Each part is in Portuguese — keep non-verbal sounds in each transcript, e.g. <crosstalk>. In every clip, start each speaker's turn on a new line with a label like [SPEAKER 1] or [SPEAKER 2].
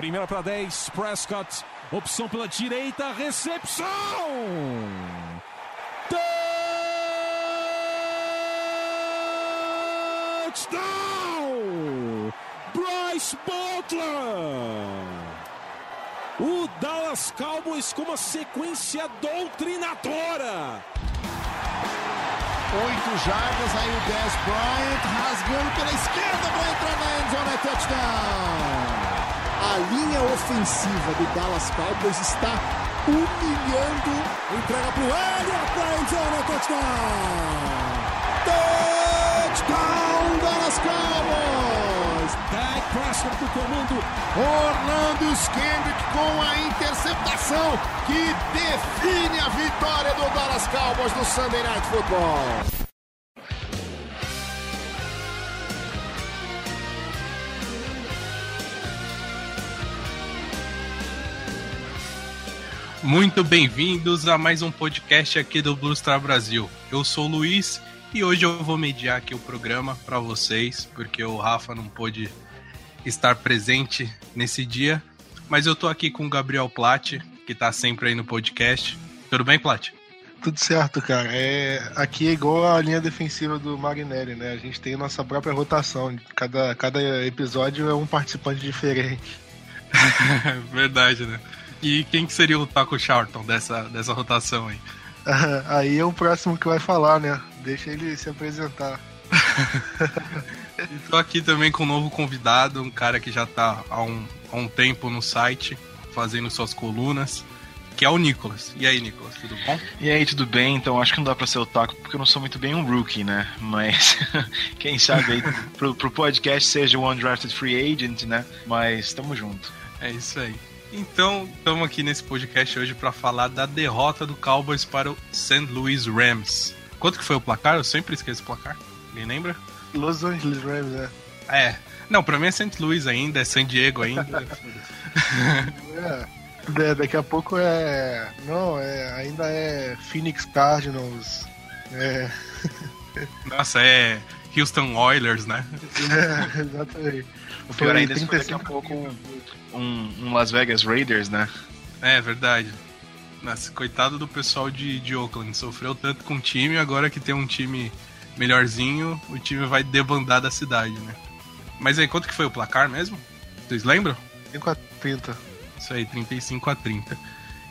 [SPEAKER 1] Primeira para 10, Prescott. Opção pela direita, recepção! Touchdown! Bryce Butler! O Dallas Cowboys com uma sequência doutrinadora.
[SPEAKER 2] Oito jardas, aí o Dez Bryant rasgando pela esquerda para entrar na endzone, é touchdown! A linha ofensiva do Dallas Cowboys está humilhando. Entrega para o Elliott para endzone, touchdown! Touchdown, Dallas Cowboys!
[SPEAKER 1] Dak Prescott do comando.
[SPEAKER 2] Orlando Skendrick com a interceptação que define a vitória do Dallas Cowboys no Sunday Night Football.
[SPEAKER 3] Muito bem-vindos a mais um podcast aqui do Blue Star Brasil. Eu sou o Luiz e hoje eu vou mediar aqui o programa para vocês, porque o Rafa não pôde estar presente nesse dia. Mas eu tô aqui com o Gabriel Platt, que tá sempre aí no podcast. Tudo bem, Platt?
[SPEAKER 4] Tudo certo, cara. É, aqui é igual a linha defensiva do Marinelli, né? A gente tem nossa própria rotação. Cada, cada episódio é um participante diferente. <laughs>
[SPEAKER 3] Verdade, né? E quem que seria o Taco Charlton dessa, dessa rotação aí? <laughs>
[SPEAKER 4] Aí é o próximo que vai falar, né? Deixa ele se apresentar. <laughs>
[SPEAKER 3] Estou aqui também com um novo convidado, um cara que já está há um, há um tempo no site, fazendo suas colunas, que é o Nicolas. E aí, Nicolas, tudo bom?
[SPEAKER 5] E aí, tudo bem? Então, acho que não dá pra ser o Taco, porque eu não sou muito bem um rookie, né? Mas, <laughs> quem sabe aí, pro, pro podcast seja o Undrafted Free Agent, né? Mas, tamo junto.
[SPEAKER 3] É isso aí. Então, estamos aqui nesse podcast hoje para falar da derrota do Cowboys para o St. Louis Rams. Quanto que foi o placar? Eu sempre esqueço o placar. Alguém lembra?
[SPEAKER 4] Los Angeles Rams, né?
[SPEAKER 3] É. Não, pra mim é St. Louis ainda, é San Diego ainda. <laughs>
[SPEAKER 4] é. é. Daqui a pouco é. Não, é, ainda é Phoenix Cardinals. É.
[SPEAKER 3] Nossa, é Houston Oilers, né? <laughs>
[SPEAKER 4] É, exatamente.
[SPEAKER 5] O pior ainda é daqui a pouco um, um, Las Vegas Raiders, né?
[SPEAKER 3] É, verdade. Nossa, coitado do pessoal de, de Oakland. Sofreu tanto com o time, agora que tem um time melhorzinho, o time vai debandar da cidade, né? Mas aí, quanto que foi o placar mesmo? Vocês lembram?
[SPEAKER 4] 5 a 30.
[SPEAKER 3] Isso aí, 35 a 30.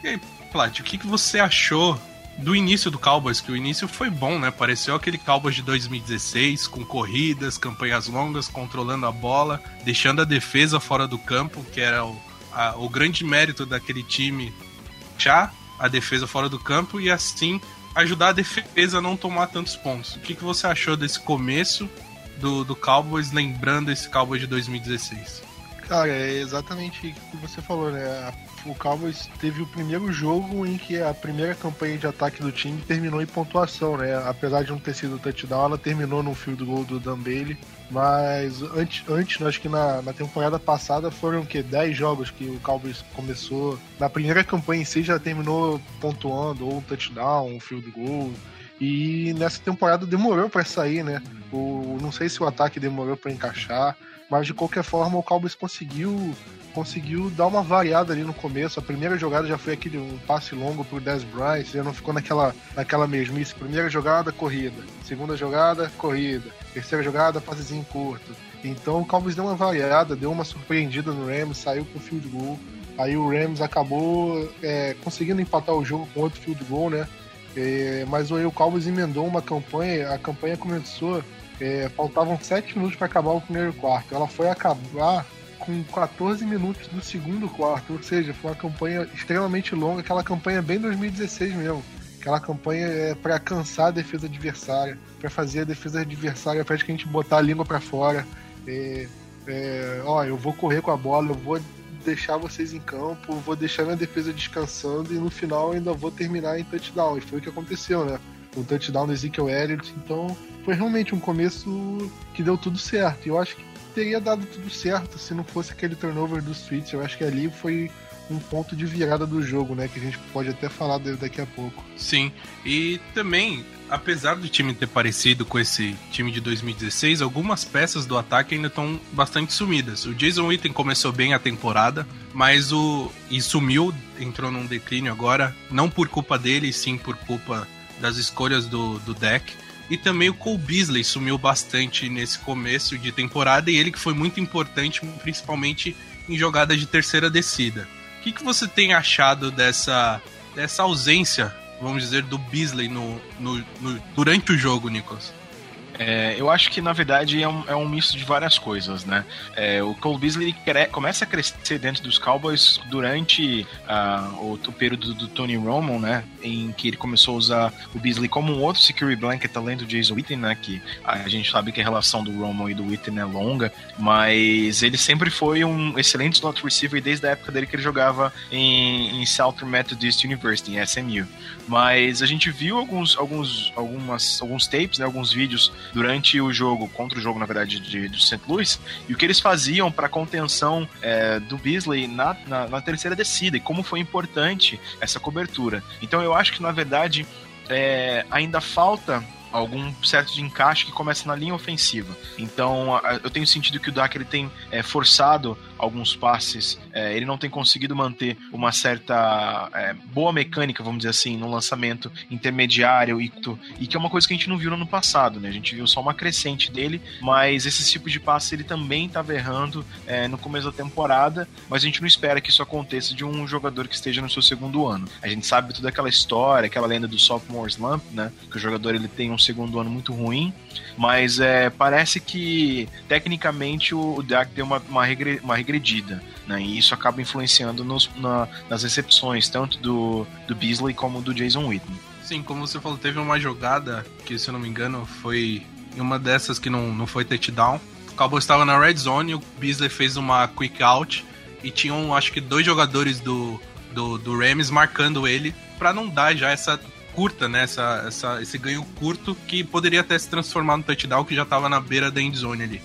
[SPEAKER 3] E aí, Plat, o que, que você achou do início do Cowboys? Que o início foi bom, né? Pareceu aquele Cowboys de 2016, com corridas, campanhas longas, controlando a bola, deixando a defesa fora do campo, que era o, a, o grande mérito daquele time, já a defesa fora do campo e assim ajudar a defesa a não tomar tantos pontos. O que, que você achou desse começo do, do Cowboys, lembrando esse Cowboys de 2016?
[SPEAKER 4] Cara, é exatamente o que você falou, né? O Cowboys teve o primeiro jogo em que a primeira campanha de ataque do time terminou em pontuação, né? Apesar de não ter sido touchdown, ela terminou no field goal do Dan Bailey. Mas antes, antes acho que na, na temporada passada foram o quê? 10 jogos que o Cowboys começou. Na primeira campanha em si já terminou pontuando, ou um touchdown, um field goal. E nessa temporada demorou para sair, né? O, não sei se o ataque demorou para encaixar, mas de qualquer forma o Cowboys conseguiu conseguiu dar uma variada ali no começo. A primeira jogada já foi aquele um passe longo pro Dez Bryant, já não ficou naquela, naquela mesmice. Primeira jogada, corrida. Segunda jogada, corrida. Terceira jogada, passezinho curto. Então o Cowboys deu uma variada, deu uma surpreendida no Rams, saiu com field goal. Aí o Rams acabou é, conseguindo empatar o jogo com outro field goal, né? É, mas o Cowboys emendou uma campanha, a campanha começou, é, faltavam 7 minutos para acabar o primeiro quarto. Ela foi acabar com 14 minutos do segundo quarto, ou seja, foi uma campanha extremamente longa, aquela campanha bem 2016 mesmo. Aquela campanha é para cansar a defesa adversária, para fazer a defesa adversária praticamente botar a língua para fora. É, é, ó, eu vou correr com a bola, eu vou deixar vocês em campo, vou deixar minha defesa descansando e no final ainda vou terminar em touchdown. E foi o que aconteceu, né? O touchdown do Ezekiel Elliott. Então foi realmente um começo que deu tudo certo. Eu acho que teria dado tudo certo se não fosse aquele turnover do Switch. Eu acho que ali foi um ponto de virada do jogo, né? Que a gente pode até falar daqui a pouco.
[SPEAKER 3] Sim, e também apesar do time ter parecido com esse time de 2016, algumas peças do ataque ainda estão bastante sumidas. O Jason Witten começou bem a temporada, mas o e sumiu, entrou num declínio agora, não por culpa dele, sim por culpa das escolhas do, do deck. E também o Cole Beasley sumiu bastante nesse começo de temporada e ele que foi muito importante, principalmente em jogadas de terceira descida. O que, que você tem achado dessa, dessa ausência vamos dizer, do Beasley no, no, no durante o jogo, Nicholas?
[SPEAKER 5] É, eu acho que na verdade é um, é um misto de várias coisas, né? É, o Cole Beasley começa a crescer dentro dos Cowboys durante uh, o, o, período do Tony Romo, né? Em que ele começou a usar o Beasley como um outro security blanket além do Jason Witten, né? Que a gente sabe que a relação do Romo e do Witten é longa, mas ele sempre foi um excelente slot receiver desde a época dele que ele jogava em, em Southern Methodist University, em SMU. Mas a gente viu alguns, alguns, algumas, alguns tapes, né? Alguns vídeos durante o jogo, contra o jogo, na verdade, de, de St. Louis, e o que eles faziam para contenção é, do Beasley na, na, na terceira descida, e como foi importante essa cobertura. Então eu acho que, na verdade, é, ainda falta algum certo de encaixe que começa na linha ofensiva. Então, eu tenho sentido que o Dak ele tem é, forçado alguns passes, é, ele não tem conseguido manter uma certa é, boa mecânica, vamos dizer assim, no lançamento intermediário e, e que é uma coisa que a gente não viu no ano passado, né? A gente viu só uma crescente dele, mas esse tipo de passe ele também estava errando é, no começo da temporada, mas a gente não espera que isso aconteça de um jogador que esteja no seu segundo ano. A gente sabe toda aquela história, aquela lenda do sophomore slump, né? Que o jogador ele tem um segundo ano muito ruim, mas é, parece que tecnicamente o, Dak deu uma, uma, regre, uma regredida, né? E isso acaba influenciando nos, na, nas recepções, tanto do, do Beasley como do Jason Witten.
[SPEAKER 3] Sim, como você falou, teve uma jogada que, se eu não me engano, foi uma dessas que não, não foi touchdown. O Cowboys estava na red zone, o Beasley fez uma quick out e tinham, acho que, dois jogadores do, do, do Rams marcando ele para não dar já essa curta, né? Essa, essa, esse ganho curto que poderia até se transformar no touchdown que já estava na beira da endzone ali.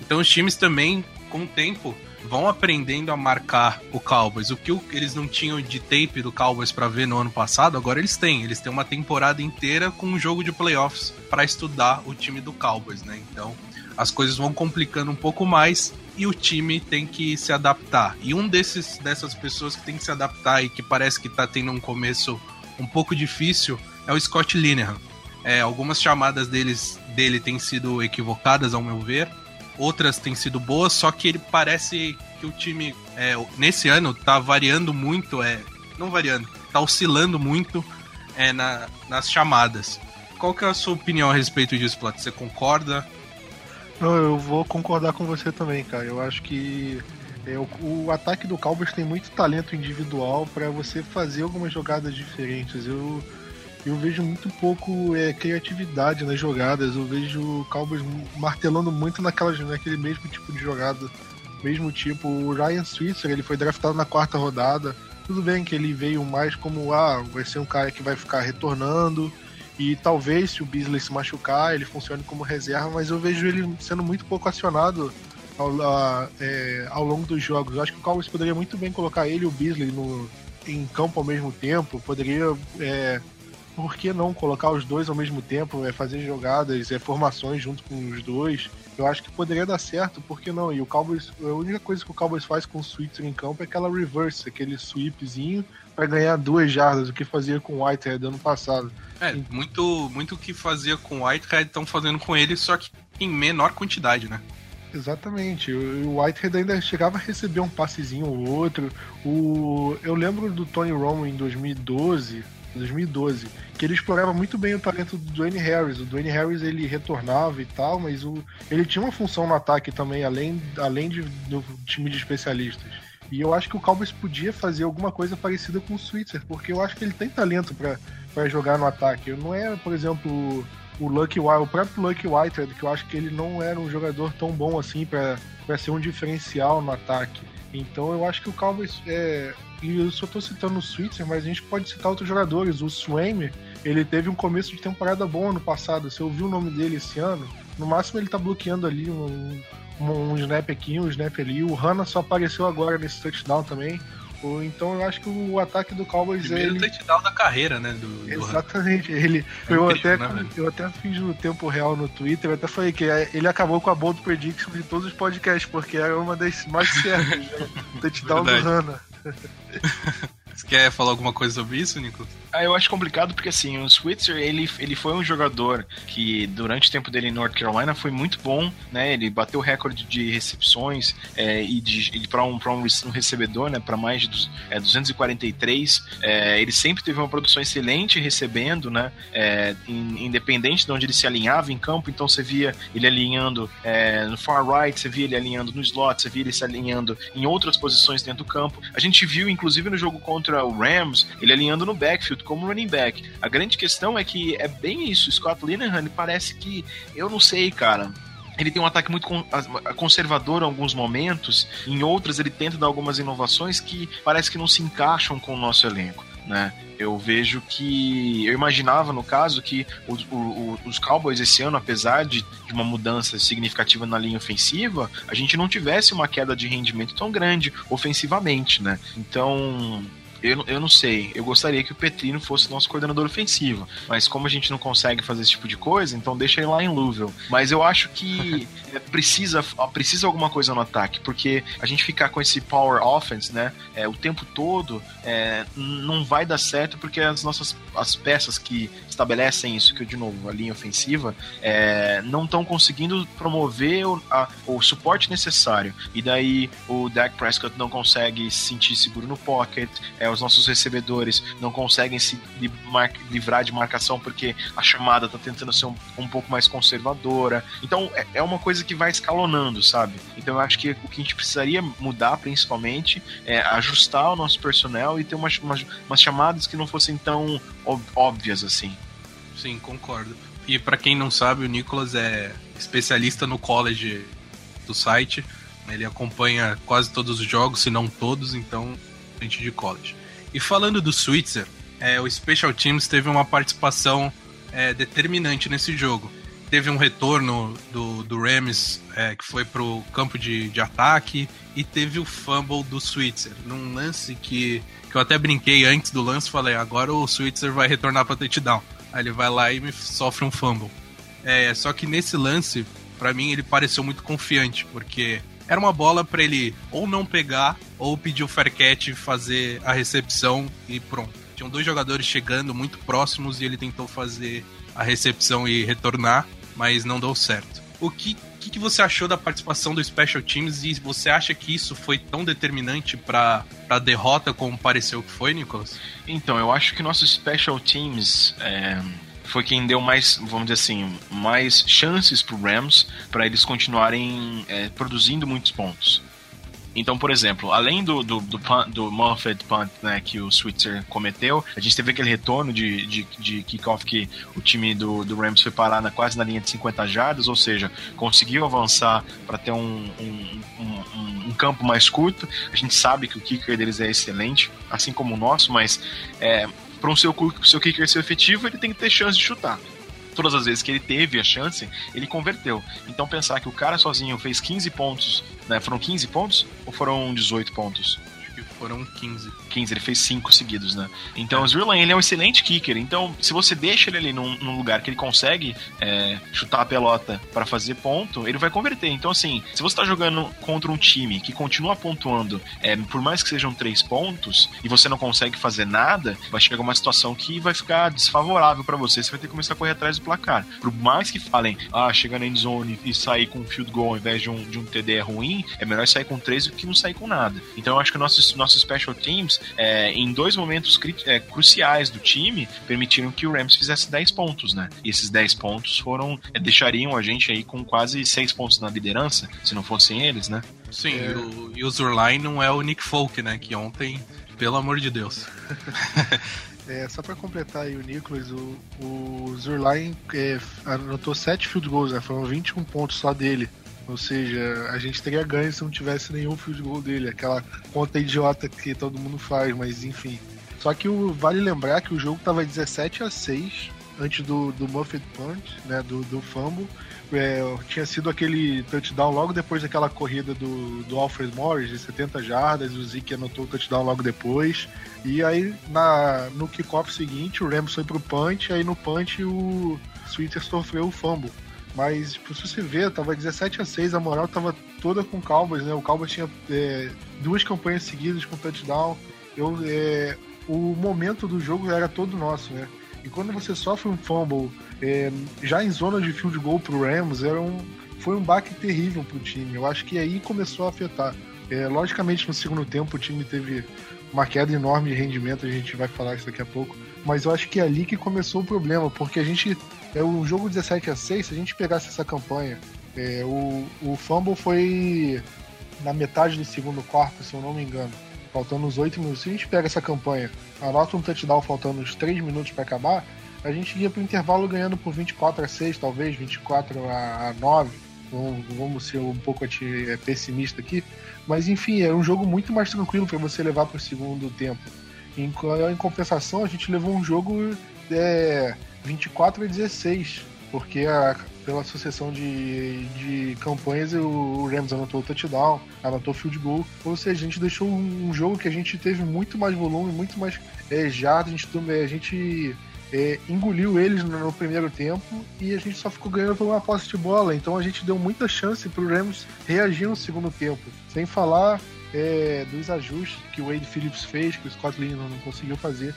[SPEAKER 3] Então os times também, com o tempo, vão aprendendo a marcar o Cowboys. O que eles não tinham de tape do Cowboys para ver no ano passado, agora eles têm. Eles têm uma temporada inteira com um jogo de playoffs para estudar o time do Cowboys, né? Então as coisas vão complicando um pouco mais e o time tem que se adaptar. E um desses dessas pessoas que tem que se adaptar e que parece que tá tendo um começo um pouco difícil é o Scott Linehan. É, algumas chamadas deles, dele têm sido equivocadas, ao meu ver. Outras têm sido boas, só que ele parece que o time, é, nesse ano, tá variando muito, é, não variando, tá oscilando muito é, na, nas chamadas. Qual que é a sua opinião a respeito disso, Plat? Você concorda?
[SPEAKER 4] Não, eu vou concordar com você também, cara. Eu acho que é, o, o, ataque do Cowboys tem muito talento individual para você fazer algumas jogadas diferentes. Eu, eu vejo muito pouco é, criatividade nas jogadas. Eu vejo o Cowboys martelando muito naquelas, naquele mesmo tipo de jogada. Mesmo tipo, o Ryan Switzer, ele foi draftado na quarta rodada. Tudo bem que ele veio mais como, ah, vai ser um cara que vai ficar retornando. E talvez, se o Beasley se machucar, ele funcione como reserva, mas eu vejo ele sendo muito pouco acionado ao, a, é, ao longo dos jogos. Eu acho que o Cowboys poderia muito bem colocar ele e o Beasley no, em campo ao mesmo tempo. Poderia, é, por que não colocar os dois ao mesmo tempo, é, fazer jogadas, é, formações junto com os dois. Eu acho que poderia dar certo, por que não? E o Cowboys, a única coisa que o Cowboys faz com o Switzer em campo é aquela reverse, aquele sweepzinho para ganhar duas jardas, o que fazia com o Whitehead ano passado.
[SPEAKER 3] É, muito muito o que fazia com o Whitehead estão fazendo com ele, só que em menor quantidade, né?
[SPEAKER 4] Exatamente. O Whitehead ainda chegava a receber um passezinho ou outro. O... Eu lembro do Tony Romo em 2012, 2012, que ele explorava muito bem o talento do Dwayne Harris. O Dwayne Harris ele retornava e tal, mas o... ele tinha uma função no ataque também, além, além de, do time de especialistas. E eu acho que o Cowboys podia fazer alguma coisa parecida com o Switzer, porque eu acho que ele tem talento para jogar no ataque. Não é, por exemplo, o Lucky White, o próprio Lucky Whitehead, que eu acho que ele não era um jogador tão bom assim para ser um diferencial no ataque. Então eu acho que o Cowboys é, e eu só tô citando o Switzer, mas a gente pode citar outros jogadores. O Swaymer, ele teve um começo de temporada bom ano passado. Você ouviu o nome dele esse ano? No máximo ele tá bloqueando ali um, um, um snap aqui, um snap ali. O Hanna só apareceu agora nesse touchdown também. Então eu acho que o ataque do Cowboys
[SPEAKER 3] Primeiro
[SPEAKER 4] ele...
[SPEAKER 3] touchdown da carreira, né? Do,
[SPEAKER 4] Exatamente. Ele,
[SPEAKER 3] É
[SPEAKER 4] eu, até,
[SPEAKER 3] né,
[SPEAKER 4] eu até fiz no tempo real no Twitter, eu até falei que é- ele acabou com a bold prediction de todos os podcasts, porque era uma das mais certas. Né? <laughs> Touchdown do. Hanna. <laughs>
[SPEAKER 3] Você quer falar alguma coisa sobre isso, Nicolas?
[SPEAKER 5] Ah, eu acho complicado porque assim, o Switzer, ele, ele foi um jogador que durante o tempo dele em North Carolina foi muito bom, né? Ele bateu o recorde de recepções é, e de, de para um, pra um um recebedor, né? Para mais de é, 243. É, ele sempre teve uma produção excelente recebendo, né? É, in- independente de onde ele se alinhava em campo, então você via ele alinhando é, no far right, você via ele alinhando no slot, você via ele se alinhando em outras posições dentro do campo. A gente viu, inclusive, no jogo contra o Rams, ele alinhando no backfield como running back. A grande questão é que é bem isso. Scott Linehan parece que, eu não sei, cara. Ele tem um ataque muito conservador em alguns momentos, em outras ele tenta dar algumas inovações que parece que não se encaixam com o nosso elenco, né? Eu vejo que. Eu imaginava, no caso, que os Cowboys esse ano, apesar de, de uma mudança significativa na linha ofensiva, a gente não tivesse uma queda de rendimento tão grande ofensivamente, né? Então. Eu, não- eu não sei, eu gostaria que o Petrino fosse nosso coordenador ofensivo, mas como a gente não consegue fazer esse tipo de coisa, então deixa ele lá em Louisville. Mas eu acho que <laughs> é, precisa, precisa alguma coisa no ataque, porque a gente ficar com esse power offense, né, é, o tempo todo, é, não vai dar certo, porque as nossas as peças que estabelecem isso, que de novo, a linha ofensiva, é, não estão conseguindo promover o, a- o suporte necessário. E daí o Dak Prescott não consegue se sentir seguro no pocket, é, os nossos recebedores não conseguem se livrar de marcação porque a chamada está tentando ser um, um pouco mais conservadora. Então é, é uma coisa que vai escalonando, sabe? Então eu acho que o que a gente precisaria mudar principalmente é ajustar o nosso personnel e ter umas, umas, umas chamadas que não fossem tão óbvias assim.
[SPEAKER 3] Sim, concordo. E pra quem não sabe, o Nicolas é especialista no college do site. Ele acompanha quase todos os jogos, se não todos, então gente de college. E falando do Switzer, é, o Special Teams teve uma participação é, determinante nesse jogo. Teve um retorno do, do Rams é, que foi pro campo de, de ataque e teve o fumble do Switzer, num lance que, que eu até brinquei antes do lance, falei, agora o Switzer vai retornar para touchdown. Aí ele vai lá e me sofre um fumble. É, só que nesse lance, pra mim, ele pareceu muito confiante, porque era uma bola pra ele ou não pegar, ou pedir o catch, fazer a recepção e pronto. Tinham dois jogadores chegando muito próximos e ele tentou fazer a recepção e retornar, mas não deu certo. O que, que, que você achou da participação do Special Teams e você acha que isso foi tão determinante pra, pra derrota como pareceu que foi, Nicolas?
[SPEAKER 5] Então, eu acho que nossos special teams é, foi quem deu mais, vamos dizer assim, mais chances pro Rams para eles continuarem é, produzindo muitos pontos. Então, por exemplo, além do, do, do, punt, do Punt né, que o Switzer cometeu, a gente teve aquele retorno de, de, de kickoff que o time do, do Rams foi parar na, quase na linha de 50 jardas, ou seja, conseguiu avançar para ter um, um, um, um campo mais curto. A gente sabe que o kicker deles é excelente, assim como o nosso, mas é, para um seu, seu kicker ser efetivo, ele tem que ter chance de chutar todas as vezes que ele teve a chance, ele converteu. Então pensar que o cara sozinho fez 15 pontos, né? Foram 15 pontos ou foram 18 pontos?
[SPEAKER 3] Foram 15.
[SPEAKER 5] 15, ele fez 5 seguidos, né? Então o Zerline, ele é um excelente kicker. Então, se você deixa ele ali num, num lugar que ele consegue é, chutar a pelota para fazer ponto, ele vai converter. Então, assim, se você tá jogando contra um time que continua pontuando, é, por mais que sejam 3 pontos, e você não consegue fazer nada, vai chegar uma situação que vai ficar desfavorável para você. Você vai ter que começar a correr atrás do placar. Por mais que falem, ah, chegar na end zone e sair com um field goal ao invés de um, de um TD é ruim, é melhor sair com 3 do que não sair com nada. Então, eu acho que nossos, nossos special teams é, em dois momentos cri é, cruciais do time, permitiram que o Rams fizesse 10 pontos, né? E esses 10 pontos foram. É, deixariam a gente aí com quase 6 pontos na liderança, se não fossem eles, né?
[SPEAKER 3] Sim, é... e, o, e o Zurline não é o Nick Folk, né? Que ontem, pelo amor de Deus. <laughs>
[SPEAKER 4] É, só para completar aí o Nicholas, o, o Zurline é, anotou 7 field goals, né? Foram 21 pontos só dele. Ou seja, a gente teria ganho se não tivesse nenhum field goal dele. Aquela conta idiota que todo mundo faz, mas enfim. Só que o, vale lembrar que o jogo tava 17 a 6 antes do, do Muffet Punch, né, do, do fumble. É, tinha sido aquele touchdown logo depois daquela corrida do, do Alfred Morris, de 70 jardas, o Zeke anotou o touchdown logo depois. E aí, na, no kickoff seguinte, o Rams foi pro punch, aí no punch o Sweeter sofreu o fumble. Mas, tipo, se você ver, tava 17 a 6 a moral tava toda com o Cowboys, né? O Cowboys tinha é, duas campanhas seguidas com touchdown. Eu, é, o momento do jogo era todo nosso, né? E quando você sofre um fumble é, já em zona de field goal pro Rams, era um, foi um baque terrível pro time. Eu acho que aí começou a afetar. É, logicamente, no segundo tempo, o time teve uma queda enorme de rendimento, a gente vai falar isso daqui a pouco. Mas eu acho que é ali que começou o problema, porque a gente. É o jogo 17 a 6 se a gente pegasse essa campanha, é, o, o fumble foi na metade do segundo quarto, se eu não me engano. Faltando uns 8 minutos. Se a gente pega essa campanha, anota um touchdown faltando uns 3 minutos para acabar, a gente ia pro intervalo ganhando por 24 a 6, talvez, 24 a 9. Vamos, ser um pouco é, pessimista aqui. Mas enfim, era um jogo muito mais tranquilo para você levar para o segundo tempo. Em, em, compensação, a gente levou um jogo é, 24 a 16, porque a, pela sucessão de, de campanhas o Rams anotou o touchdown, anotou field goal. Ou seja, a gente deixou um, jogo que a gente teve muito mais volume, muito mais é, jardas, a gente, a gente é, engoliu eles no, no, primeiro tempo e a gente só ficou ganhando por uma posse de bola. Então a gente deu muita chance para o Rams reagir no segundo tempo. Sem falar é, dos ajustes que o Wade Phillips fez, que o Scott Lino não conseguiu fazer.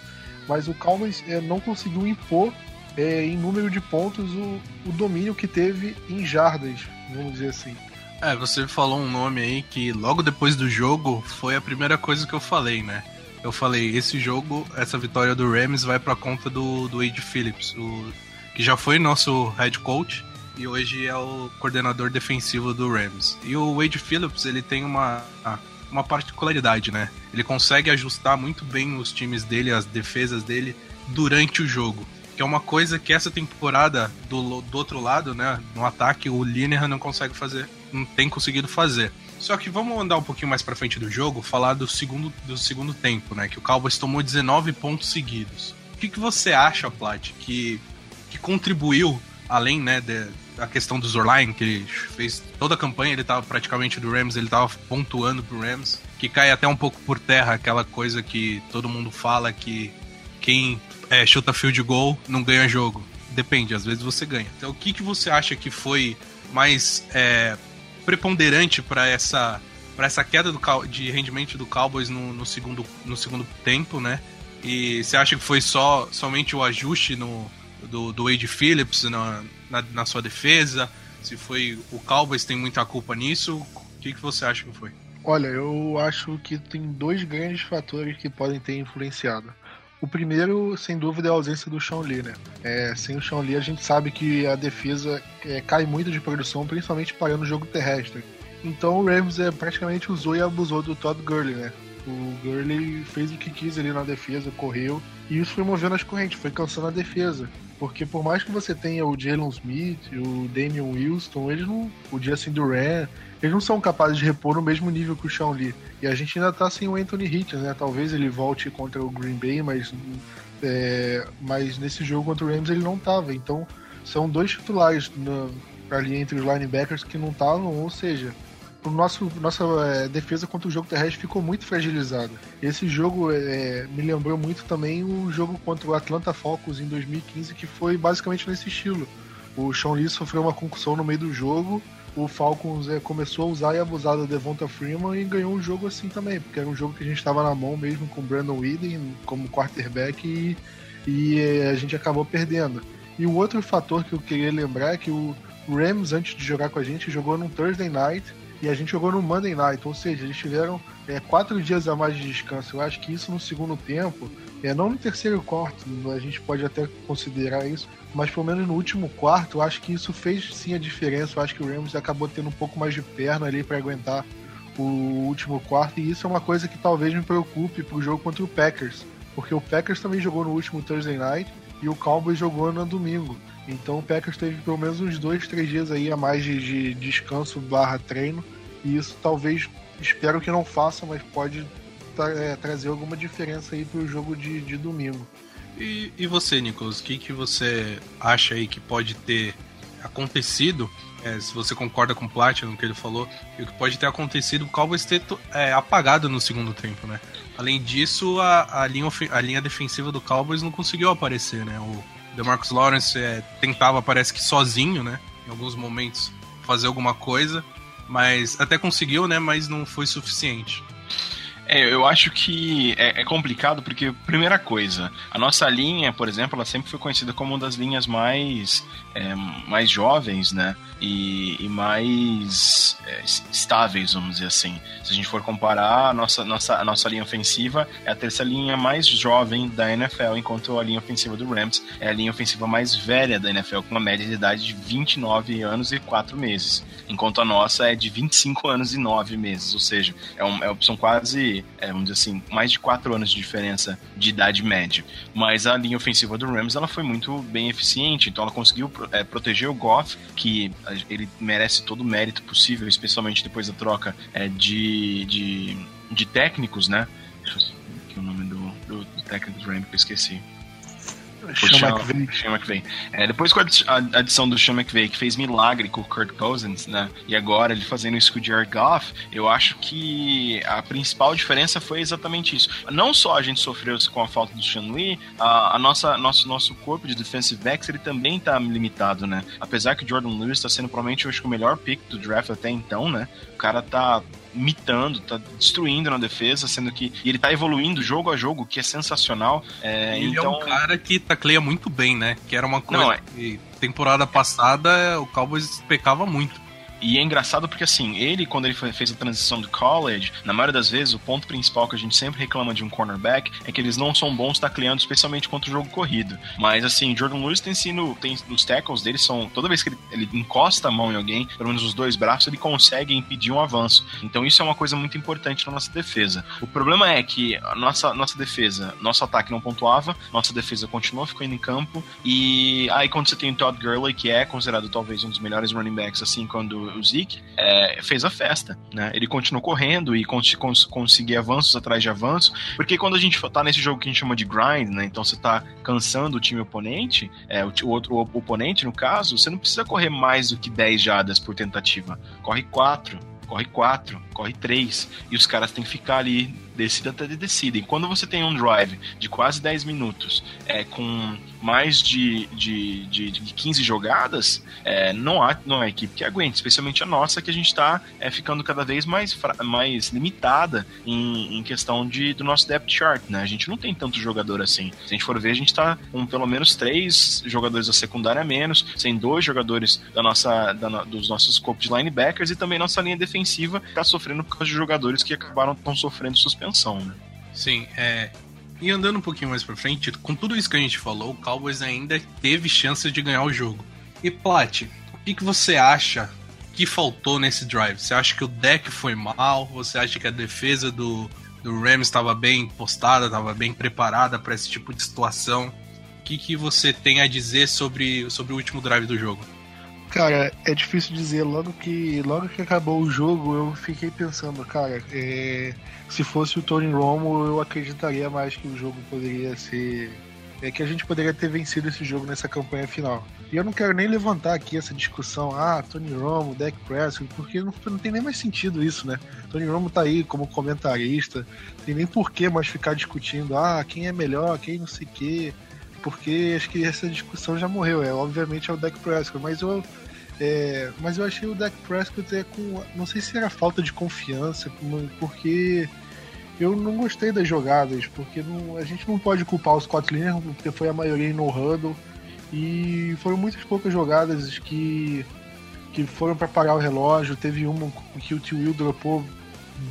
[SPEAKER 4] Mas o Cowboys é, não conseguiu impor é, em número de pontos o, o domínio que teve em jardas, vamos dizer assim.
[SPEAKER 3] É, você falou um nome aí que logo depois do jogo foi a primeira coisa que eu falei, né? eu falei, esse jogo, essa vitória do Rams vai pra conta do, do Wade Phillips, o, que já foi nosso head coach e hoje é o coordenador defensivo do Rams. E o Wade Phillips, ele tem uma, uma particularidade, né? Ele consegue ajustar muito bem os times dele, as defesas dele, durante o jogo. Que é uma coisa que essa temporada, do, do outro lado, né? No ataque, o Linehan não consegue fazer, não tem conseguido fazer. Só que vamos andar um pouquinho mais para frente do jogo, falar do segundo, do segundo tempo, né? Que o Cowboys tomou 19 pontos seguidos. O que, que você acha, Plat, que, que contribuiu, além né, da questão do Zorline, que ele fez toda a campanha, ele tava praticamente do Rams, ele tava pontuando pro Rams, que cai até um pouco por terra aquela coisa que todo mundo fala que quem é, chuta field goal não ganha jogo. Depende, às vezes você ganha. Então o que, que você acha que foi mais é, preponderante para essa para essa queda do, de rendimento do Cowboys no, no, segundo, no segundo tempo, né? E você acha que foi só somente o ajuste no, do, do Wade Phillips na, na, na, sua defesa? Se foi o Cowboys tem muita culpa nisso? O que, que você acha que foi?
[SPEAKER 4] Olha, eu acho que tem dois grandes fatores que podem ter influenciado. O primeiro, sem dúvida, é a ausência do Sean Lee, né? É, sem o Sean Lee, a gente sabe que a defesa é, cai muito de produção, principalmente parando o jogo terrestre. Então o Rams é, praticamente usou e abusou do Todd Gurley, né? O Gurley fez o que quis ali na defesa, correu, e isso foi movendo as correntes, foi cansando a defesa. Porque por mais que você tenha o Jalen Smith, o Damian Wilson, eles não. O Justin Duran, eles não são capazes de repor no mesmo nível que o Sean Lee. E a gente ainda tá sem o Anthony Hitchens, né? Talvez ele volte contra o Green Bay, mas, é, mas nesse jogo contra o Rams ele não tava. Então são dois titulares no, ali entre os linebackers que não estavam, ou seja, o nosso, nossa é, defesa contra o jogo terrestre ficou muito fragilizada. Esse jogo é, me lembrou muito também o jogo contra o Atlanta Falcons em 2015, que foi basicamente nesse estilo. O Sean Lee sofreu uma concussão no meio do jogo, o Falcons é, começou a usar e abusar da Devonta Freeman e ganhou o jogo assim também, porque era um jogo que a gente estava na mão mesmo com o Brandon Whedon como quarterback e, e é, a gente acabou perdendo. E o outro fator que eu queria lembrar é que o Rams, antes de jogar com a gente, jogou no Thursday Night e a gente jogou no Monday Night, ou seja, eles tiveram é, quatro dias a mais de descanso. Eu acho que isso no segundo tempo, é, não no terceiro quarto, a gente pode até considerar isso, mas pelo menos no último quarto, eu acho que isso fez sim a diferença. Eu acho que o Rams acabou tendo um pouco mais de perna ali para aguentar o último quarto, e isso é uma coisa que talvez me preocupe pro jogo contra o Packers, porque o Packers também jogou no último Thursday Night e o Cowboys jogou no domingo. Então o Packers teve pelo menos uns dois, três dias aí a mais de, de descanso barra treino. E isso talvez, espero que não faça, mas pode tra é, trazer alguma diferença aí para o jogo de, de domingo.
[SPEAKER 3] E, e você, Nicolas, o que, que você acha aí que pode ter acontecido? É, se você concorda com o Platinum, que ele falou, o que pode ter acontecido, o Cowboys ter é, apagado no segundo tempo, né? Além disso, a, a, linha, a linha defensiva do Cowboys não conseguiu aparecer, né? O DeMarcus Lawrence é, tentava, parece que sozinho, né? Em alguns momentos, fazer alguma coisa, mas até conseguiu, né? Mas não foi suficiente.
[SPEAKER 5] É, eu acho que é, é, complicado porque, primeira coisa, a nossa linha, por exemplo, ela sempre foi conhecida como uma das linhas mais, é, mais jovens, né? E, e mais é, estáveis, vamos dizer assim. Se a gente for comparar, a nossa, nossa, a nossa linha ofensiva é a terceira linha mais jovem da NFL, enquanto a linha ofensiva do Rams é a linha ofensiva mais velha da NFL, com uma média de idade de 29 anos e 4 meses. Enquanto a nossa é de 25 anos e 9 meses, ou seja, é um, é, são quase é, vamos dizer assim, mais de quatro anos de diferença de idade média. Mas a linha ofensiva do Rams ela foi muito bem eficiente, então ela conseguiu é, proteger o Goff, que ele merece todo o mérito possível, especialmente depois da troca é, de, de, de técnicos, né? Deixa eu ver o nome do, do, do técnico do Rams que eu esqueci. Sean McVay. Sean McVay. É, depois com a adição do Sean McVay, que fez milagre com o Kirk Cousins, né? E agora ele fazendo isso com o Jared Goff, eu acho que a principal diferença foi exatamente isso. Não só a gente sofreu com a falta do Sean Lee, a, a nossa, nosso, nosso corpo de defensive backs ele também tá limitado, né? Apesar que o Jordan Lewis está sendo provavelmente acho, o melhor pick do draft até então, né? O cara tá mitando, tá destruindo na defesa, sendo que ele tá evoluindo jogo a jogo, que é sensacional. É,
[SPEAKER 3] ele
[SPEAKER 5] então...
[SPEAKER 3] é um cara que tacleia muito bem, né? Que era uma coisa
[SPEAKER 5] Não, é...
[SPEAKER 3] que temporada passada o Cowboys pecava muito.
[SPEAKER 5] E é engraçado porque, assim, ele, quando ele fez a transição do college, na maioria das vezes, o ponto principal que a gente sempre reclama de um cornerback é que eles não são bons tacleando, especialmente contra o jogo corrido. Mas, assim, Jordan Lewis tem sido. Tem, os tackles dele são. Toda vez que ele, ele encosta a mão em alguém, pelo menos os dois braços, ele consegue impedir um avanço. Então, isso é uma coisa muito importante na nossa defesa. O problema é que a nossa, nossa defesa, nosso ataque não pontuava, nossa defesa continuou ficando em campo. E aí, quando você tem o Todd Gurley, que é considerado talvez um dos melhores running backs, assim, quando o Zeke, é, fez a festa, né? Ele continuou correndo e cons cons conseguir avanços atrás de avanços, porque quando a gente tá nesse jogo que a gente chama de grind, né? Então você tá cansando o time oponente, é, o, o outro o oponente, no caso, você não precisa correr mais do que 10 jadas por tentativa. Corre 4, corre 4, corre 3, e os caras têm que ficar ali decida até decidem. Quando você tem um drive de quase 10 minutos, é, com mais de, de, de, de 15 jogadas, é, não, há, não há equipe que aguente, especialmente a nossa, que a gente está é, ficando cada vez mais, mais limitada em, em questão de, do nosso depth chart. Né? A gente não tem tanto jogador assim. Se a gente for ver, a gente está com pelo menos três jogadores da secundária a menos, sem dois jogadores da nossa, da, dos nossos corpos de linebackers e também nossa linha defensiva está sofrendo por causa de jogadores que acabaram tão sofrendo suspensão né?
[SPEAKER 3] Sim, é. E andando um pouquinho mais pra frente, com tudo isso que a gente falou, o Cowboys ainda teve chances de ganhar o jogo. E Plat, o que, que você acha que faltou nesse drive? Você acha que o deck foi mal? Você acha que a defesa do, do Rams estava bem postada, estava bem preparada para esse tipo de situação? O que, que você tem a dizer sobre, sobre o último drive do jogo?
[SPEAKER 4] Cara, é difícil dizer. Logo que, logo que acabou o jogo, eu fiquei pensando, cara, é, se fosse o Tony Romo, eu acreditaria mais que o jogo poderia ser. É que a gente poderia ter vencido esse jogo nessa campanha final. E eu não quero nem levantar aqui essa discussão, ah, Tony Romo, Dak Prescott, porque não, não tem nem mais sentido isso, né? Tony Romo tá aí como comentarista, tem nem porquê mais ficar discutindo, ah, quem é melhor, quem não sei o quê porque acho que essa discussão já morreu. É, obviamente é o Dak Prescott, mas eu é, mas eu achei o Dak Prescott é com. Não sei se era falta de confiança, porque eu não gostei das jogadas, porque não, a gente não pode culpar os Scott Lineker, porque foi a maioria no huddle. E foram muitas poucas jogadas que, que foram para parar o relógio. Teve uma que o Tio Will dropou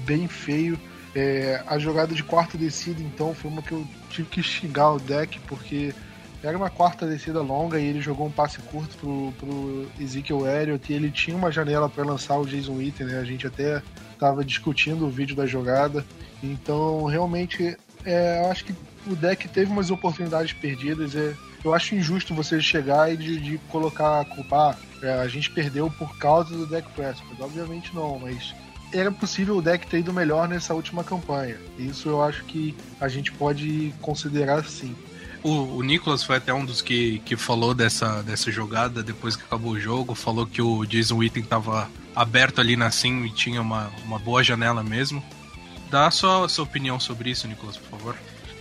[SPEAKER 4] bem feio. É, a jogada de quarta descida, então, foi uma que eu tive que xingar o deck, porque era uma quarta descida longa e ele jogou um passe curto pro, pro Ezekiel Elliott e ele tinha uma janela para lançar o Jason Witten, né? A gente até estava discutindo o vídeo da jogada. Então, realmente, é, eu acho que o deck teve umas oportunidades perdidas. É, eu acho injusto você chegar e de, de colocar a culpa. Ah, é, a gente perdeu por causa do deck Prescott. Obviamente não, mas era possível o deck ter ido melhor nessa última campanha. Isso eu acho que a gente pode considerar sim.
[SPEAKER 3] O, o Nicolas foi até um dos que, que falou dessa, dessa jogada depois que acabou o jogo. Falou que o Jason Witten estava aberto ali na sim e tinha uma, uma boa janela mesmo. Dá a sua, sua opinião sobre isso, Nicolas, por favor.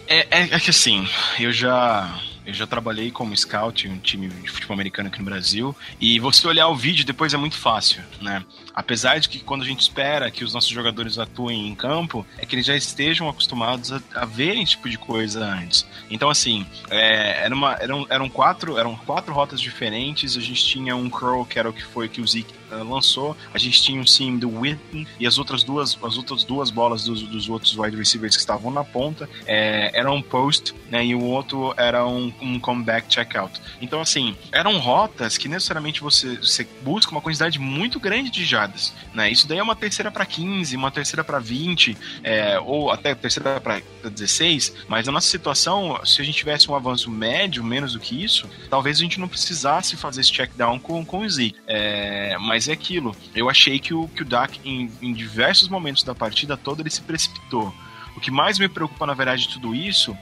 [SPEAKER 5] É, é, é que assim, eu já eu já trabalhei como scout em um time de futebol americano aqui no Brasil. E você olhar o vídeo depois é muito fácil, né? Apesar de que quando a gente espera que os nossos jogadores atuem em campo, é que eles já estejam acostumados a, a verem esse tipo de coisa antes. Então, assim, é, era uma, eram, eram, quatro, eram quatro rotas diferentes. A gente tinha um curl, que era o que foi que o Zeke uh, lançou. A gente tinha um sim do Witten e as outras duas, as outras duas bolas dos, dos outros wide receivers que estavam na ponta é, era um post, né? E o outro era um um comeback checkout. Então, assim, eram rotas que necessariamente você, você busca uma quantidade muito grande de jardas. Né? Isso daí é uma terceira para 15, uma terceira para 20, é, ou até terceira para 16. Mas na nossa situação, se a gente tivesse um avanço médio, menos do que isso, talvez a gente não precisasse fazer esse check down com, com o Z. É, mas é aquilo. Eu achei que o, que o Dak, em, em diversos momentos da partida toda, ele se precipitou. O que mais me preocupa, na verdade, de tudo isso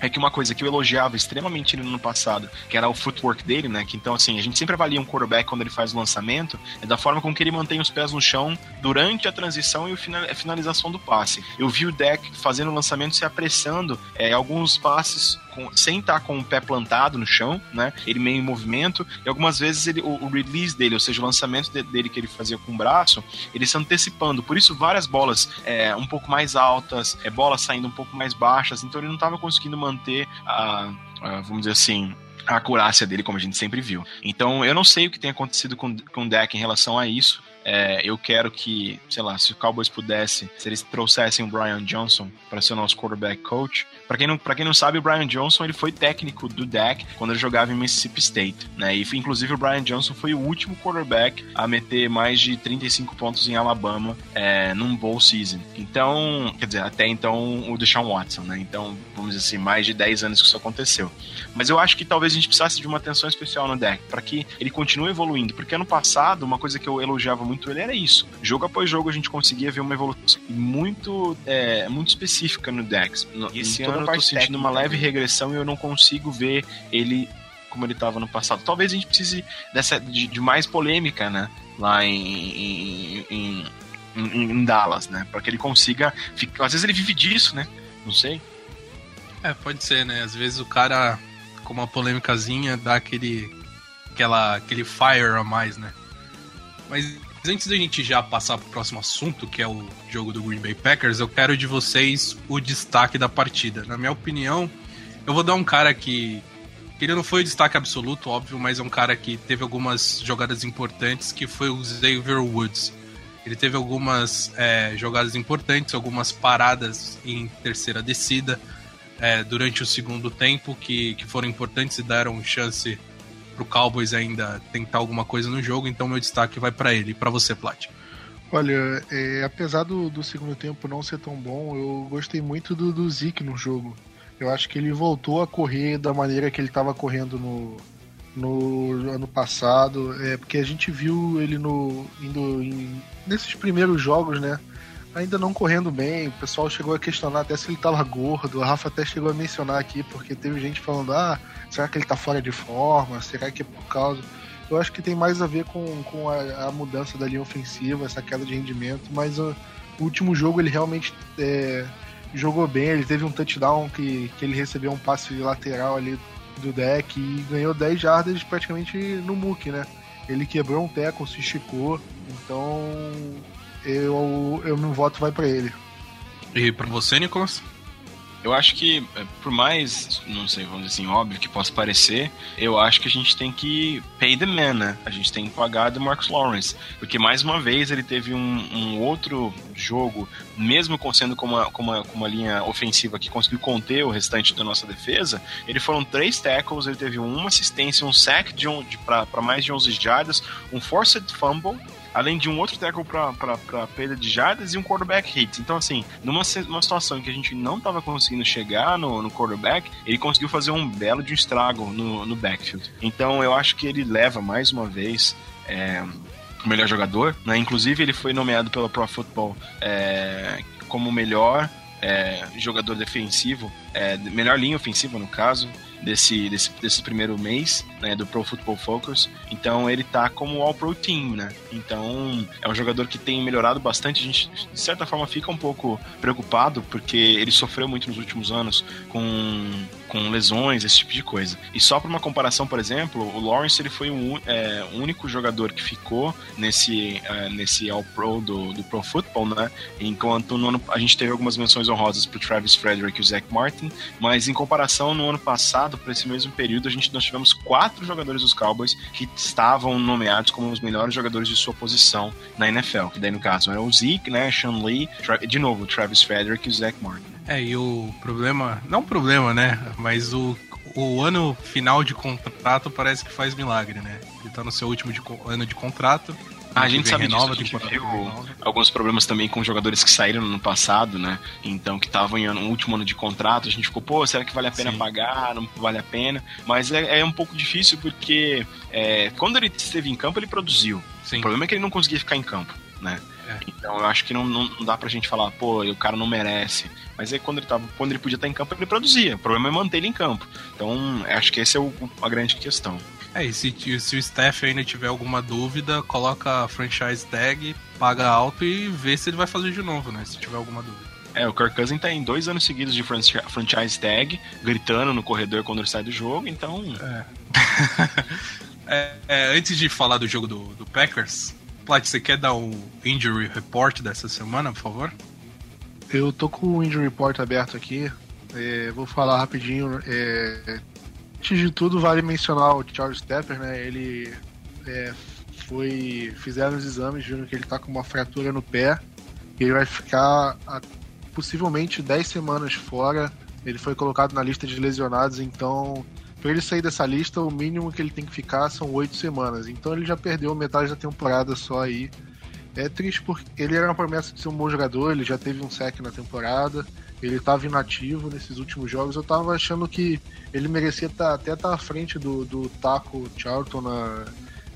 [SPEAKER 5] é que uma coisa que eu elogiava extremamente no ano passado, que era o footwork dele, né? Que então, assim, a gente sempre avalia um quarterback quando ele faz o lançamento, é da forma com que ele mantém os pés no chão durante a transição e a finalização do passe. Eu vi o deck fazendo o lançamento se apressando é, alguns passes com, sem estar com o pé plantado no chão, né? Ele meio em movimento, e algumas vezes ele, o, o release dele, ou seja, o lançamento de, dele que ele fazia com o braço, ele se antecipando. Por isso, várias bolas é, um pouco mais altas, é, bolas saindo um pouco mais baixas, então ele não estava conseguindo manter a, a, vamos dizer assim, a acurácia dele, como a gente sempre viu. Então, eu não sei o que tem acontecido com, com o deck em relação a isso. É, eu quero que, sei lá, se o Cowboys pudesse, se eles trouxessem o Brian Johnson para ser o nosso quarterback coach. Para quem, não, quem não sabe, o Brian Johnson ele foi técnico do deck quando ele jogava em Mississippi State. Né? E inclusive o Brian Johnson foi o último quarterback a meter mais de 35 pontos em Alabama é, num bowl season. Então, quer dizer, até então o Deshaun Watson, né? Então, vamos dizer assim, mais de 10 anos que isso aconteceu. Mas eu acho que talvez a gente precisasse de uma atenção especial no deck para que ele continue evoluindo, porque ano passado uma coisa que eu elogiava muito ele era isso. Jogo após jogo a gente conseguia ver uma evolução muito, é, muito específica no. E esse ano eu tô sentindo uma leve regressão e eu não consigo ver ele como ele estava no passado. Talvez a gente precise dessa, de, de mais polêmica, né? Lá em, em, em, em Dallas, né? Para que ele consiga. Ficar... Às vezes ele vive disso, né? Não sei.
[SPEAKER 3] É, pode ser, né? Às vezes o cara, com uma polêmicazinha, dá aquele, aquela, aquele fire a mais, né? Mas antes da gente já passar pro próximo assunto, que é o jogo do Green Bay Packers, eu quero de vocês o destaque da partida. Na minha opinião, eu vou dar um cara que, que ele não foi o destaque absoluto, óbvio, mas é um cara que teve algumas jogadas importantes, que foi o Xavier Woods. Ele teve algumas é, jogadas importantes, algumas paradas em terceira descida é, durante o segundo tempo que, que foram importantes e deram chance pro Cowboys ainda tentar alguma coisa no jogo, então meu destaque vai para ele. Para você, Plat?
[SPEAKER 4] Olha, é, apesar do, do, segundo tempo não ser tão bom, eu gostei muito do, do Zeke no jogo. Eu acho que ele voltou a correr da maneira que ele estava correndo no, no ano passado, é porque a gente viu ele no indo em, nesses primeiros jogos, né? Ainda não correndo bem, o pessoal chegou a questionar até se ele estava gordo. A Rafa até chegou a mencionar aqui, porque teve gente falando: ah, Será que ele está fora de forma? Será que é por causa. Eu acho que tem mais a ver com, com a, a mudança da linha ofensiva, essa queda de rendimento, mas o, o último jogo ele realmente é, jogou bem. Ele teve um touchdown que, que ele recebeu um passe lateral ali do deck e ganhou 10 jardas praticamente no muque, né? Ele quebrou um teco, se esticou, então eu, eu meu voto vai para ele.
[SPEAKER 3] E para você, Nicolas?
[SPEAKER 5] Eu acho que, é, por mais, não sei, vamos dizer assim, óbvio que possa parecer, eu acho que a gente tem que pay the man, né? A gente tem que pagar do Marcus Lawrence. Porque, mais uma vez, ele teve um, um outro jogo, mesmo sendo com uma, com, uma, com uma linha ofensiva que conseguiu conter o restante da nossa defesa, ele foram três tackles, ele teve uma assistência, um sack de, de para mais de 11 jardas, um forced fumble além de um outro tackle para perda de jardas e um quarterback hit. Então, assim, numa, numa situação em que a gente não estava conseguindo chegar no, no quarterback, ele conseguiu fazer um belo de um estrago no, no backfield. Então, eu acho que ele leva mais uma vez. É, o melhor jogador, né? Inclusive ele foi nomeado pela Pro Football é, como melhor é, jogador defensivo, é, melhor linha ofensiva no caso. Desse, desse, desse primeiro mês, né, do Pro Football Focus. Então ele tá como All-Pro Team, né? Então é um jogador que tem melhorado bastante. A gente, de certa forma, fica um pouco preocupado porque ele sofreu muito nos últimos anos com, com lesões, esse tipo de coisa. E só para uma comparação, por exemplo, o Lawrence ele foi o é, único jogador que ficou nesse, é, nesse All-Pro do, do Pro Football, né? Enquanto no ano, a gente teve algumas menções honrosas pro Travis Frederick e o Zach Martin, mas em comparação, no ano passado, para esse mesmo período, a gente nós tivemos quatro jogadores dos Cowboys que estavam nomeados como os melhores jogadores de sua posição na NFL, que daí no caso era o Zeke, né, Sean Lee, de novo, Travis Frederick e o Zach Martin.
[SPEAKER 3] É, e o problema, não problema, né, mas o o ano final de contrato parece que faz milagre, né? Ele tá no seu último de, ano de contrato.
[SPEAKER 5] A gente sabe renova, disso, a gente viu alguns problemas também com jogadores que saíram no ano passado, né? Então, que estavam em no último ano de contrato, a gente ficou, pô, será que vale a pena Sim. pagar? Não vale a pena. Mas é, é um pouco difícil porque é, quando ele esteve em campo, ele produziu. Sim. O problema é que ele não conseguia ficar em campo, né? É. Então eu acho que não, não, não, dá pra gente falar, pô, o cara não merece. Mas aí quando ele, tava, quando ele podia estar em campo, ele produzia. O problema é manter ele em campo. Então acho que essa é o, a grande questão.
[SPEAKER 3] É, e se, se o staff ainda tiver alguma dúvida, coloca a franchise tag, paga alto e vê se ele vai fazer de novo, né? Se tiver alguma dúvida.
[SPEAKER 5] É, o Kirk Cousins tá em dois anos seguidos de franchise tag, gritando no corredor quando ele sai do jogo, então.
[SPEAKER 3] É. <laughs> é, é, antes de falar do jogo do, do Packers, Plat, você quer dar o injury report dessa semana, por favor?
[SPEAKER 4] Eu tô com o injury report aberto aqui. É, vou falar rapidinho. Antes de tudo, vale mencionar o Charles Stepper, né? Ele é, foi. Fizeram os exames, viram que ele tá com uma fratura no pé. E ele vai ficar a, possivelmente 10 semanas fora. Ele foi colocado na lista de lesionados, então. Para ele sair dessa lista, o mínimo que ele tem que ficar são 8 semanas. Então ele já perdeu metade da temporada só aí. É triste porque ele era uma promessa de ser um bom jogador, ele já teve um sec na temporada ele estava inativo nesses últimos jogos. Eu estava achando que ele merecia tá, até estar tá à frente do, do Taco Charlton na,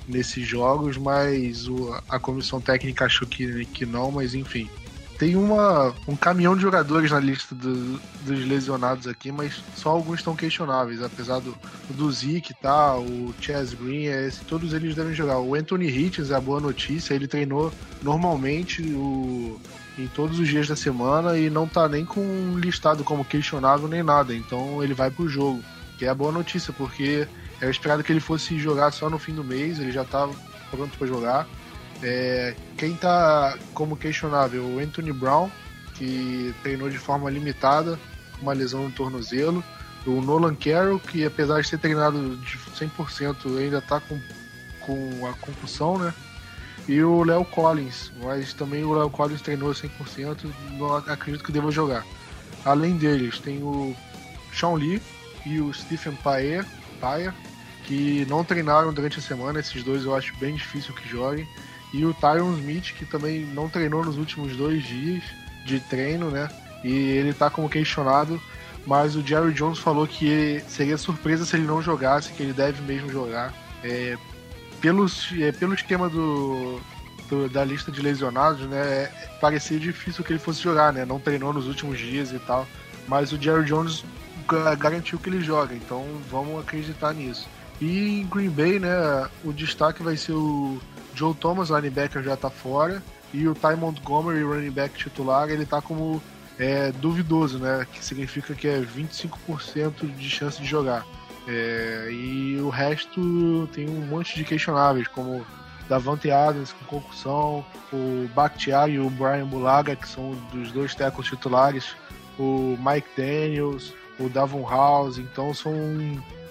[SPEAKER 4] nesses jogos, mas o, a comissão técnica achou que, que não, mas enfim. Tem uma, um caminhão de jogadores na lista do, dos lesionados aqui, mas só alguns estão questionáveis, apesar do, do Zeke, tá? O Chaz Green, é esse, todos eles devem jogar. O Anthony Hitchens é a boa notícia, ele treinou normalmente o, em todos os dias da semana e não tá nem com listado como questionável nem nada. Então ele vai pro jogo, que é a boa notícia, porque era esperado que ele fosse jogar só no fim do mês, ele já tá pronto para jogar. É, quem tá como questionável, o Anthony Brown, que treinou de forma limitada, uma lesão no tornozelo. O Nolan Carroll, que apesar de ser treinado de 100%, ainda tá com, com a concussão, né? E o Léo Collins, mas também o Léo Collins treinou 100%, não acredito que deva jogar. Além deles, tem o Sean Lee e o Stephen Paer, Paer que não treinaram durante a semana, esses dois eu acho bem difícil que joguem. E o Tyron Smith, que também não treinou nos últimos dois dias de treino, né? E ele tá como questionado, mas o Jerry Jones falou que seria surpresa se ele não jogasse, que ele deve mesmo jogar. É, pelos, é, pelo esquema do, do, da lista de lesionados, né, é, parecia difícil que ele fosse jogar, né? Não treinou nos últimos dias e tal. Mas o Jerry Jones garantiu que ele joga, então vamos acreditar nisso. E em Green Bay, né, o destaque vai ser o Joe Thomas, linebacker, já tá fora, e o Ty Montgomery, running back titular, ele tá como é, duvidoso, né, que significa que é 25% de chance de jogar. É, e o resto tem um monte de questionáveis, como Davante Adams com concussão, o Bakhtiari e o Brian Bulaga, que são dos dois tecos titulares, o Mike Daniels, o Davon House, então são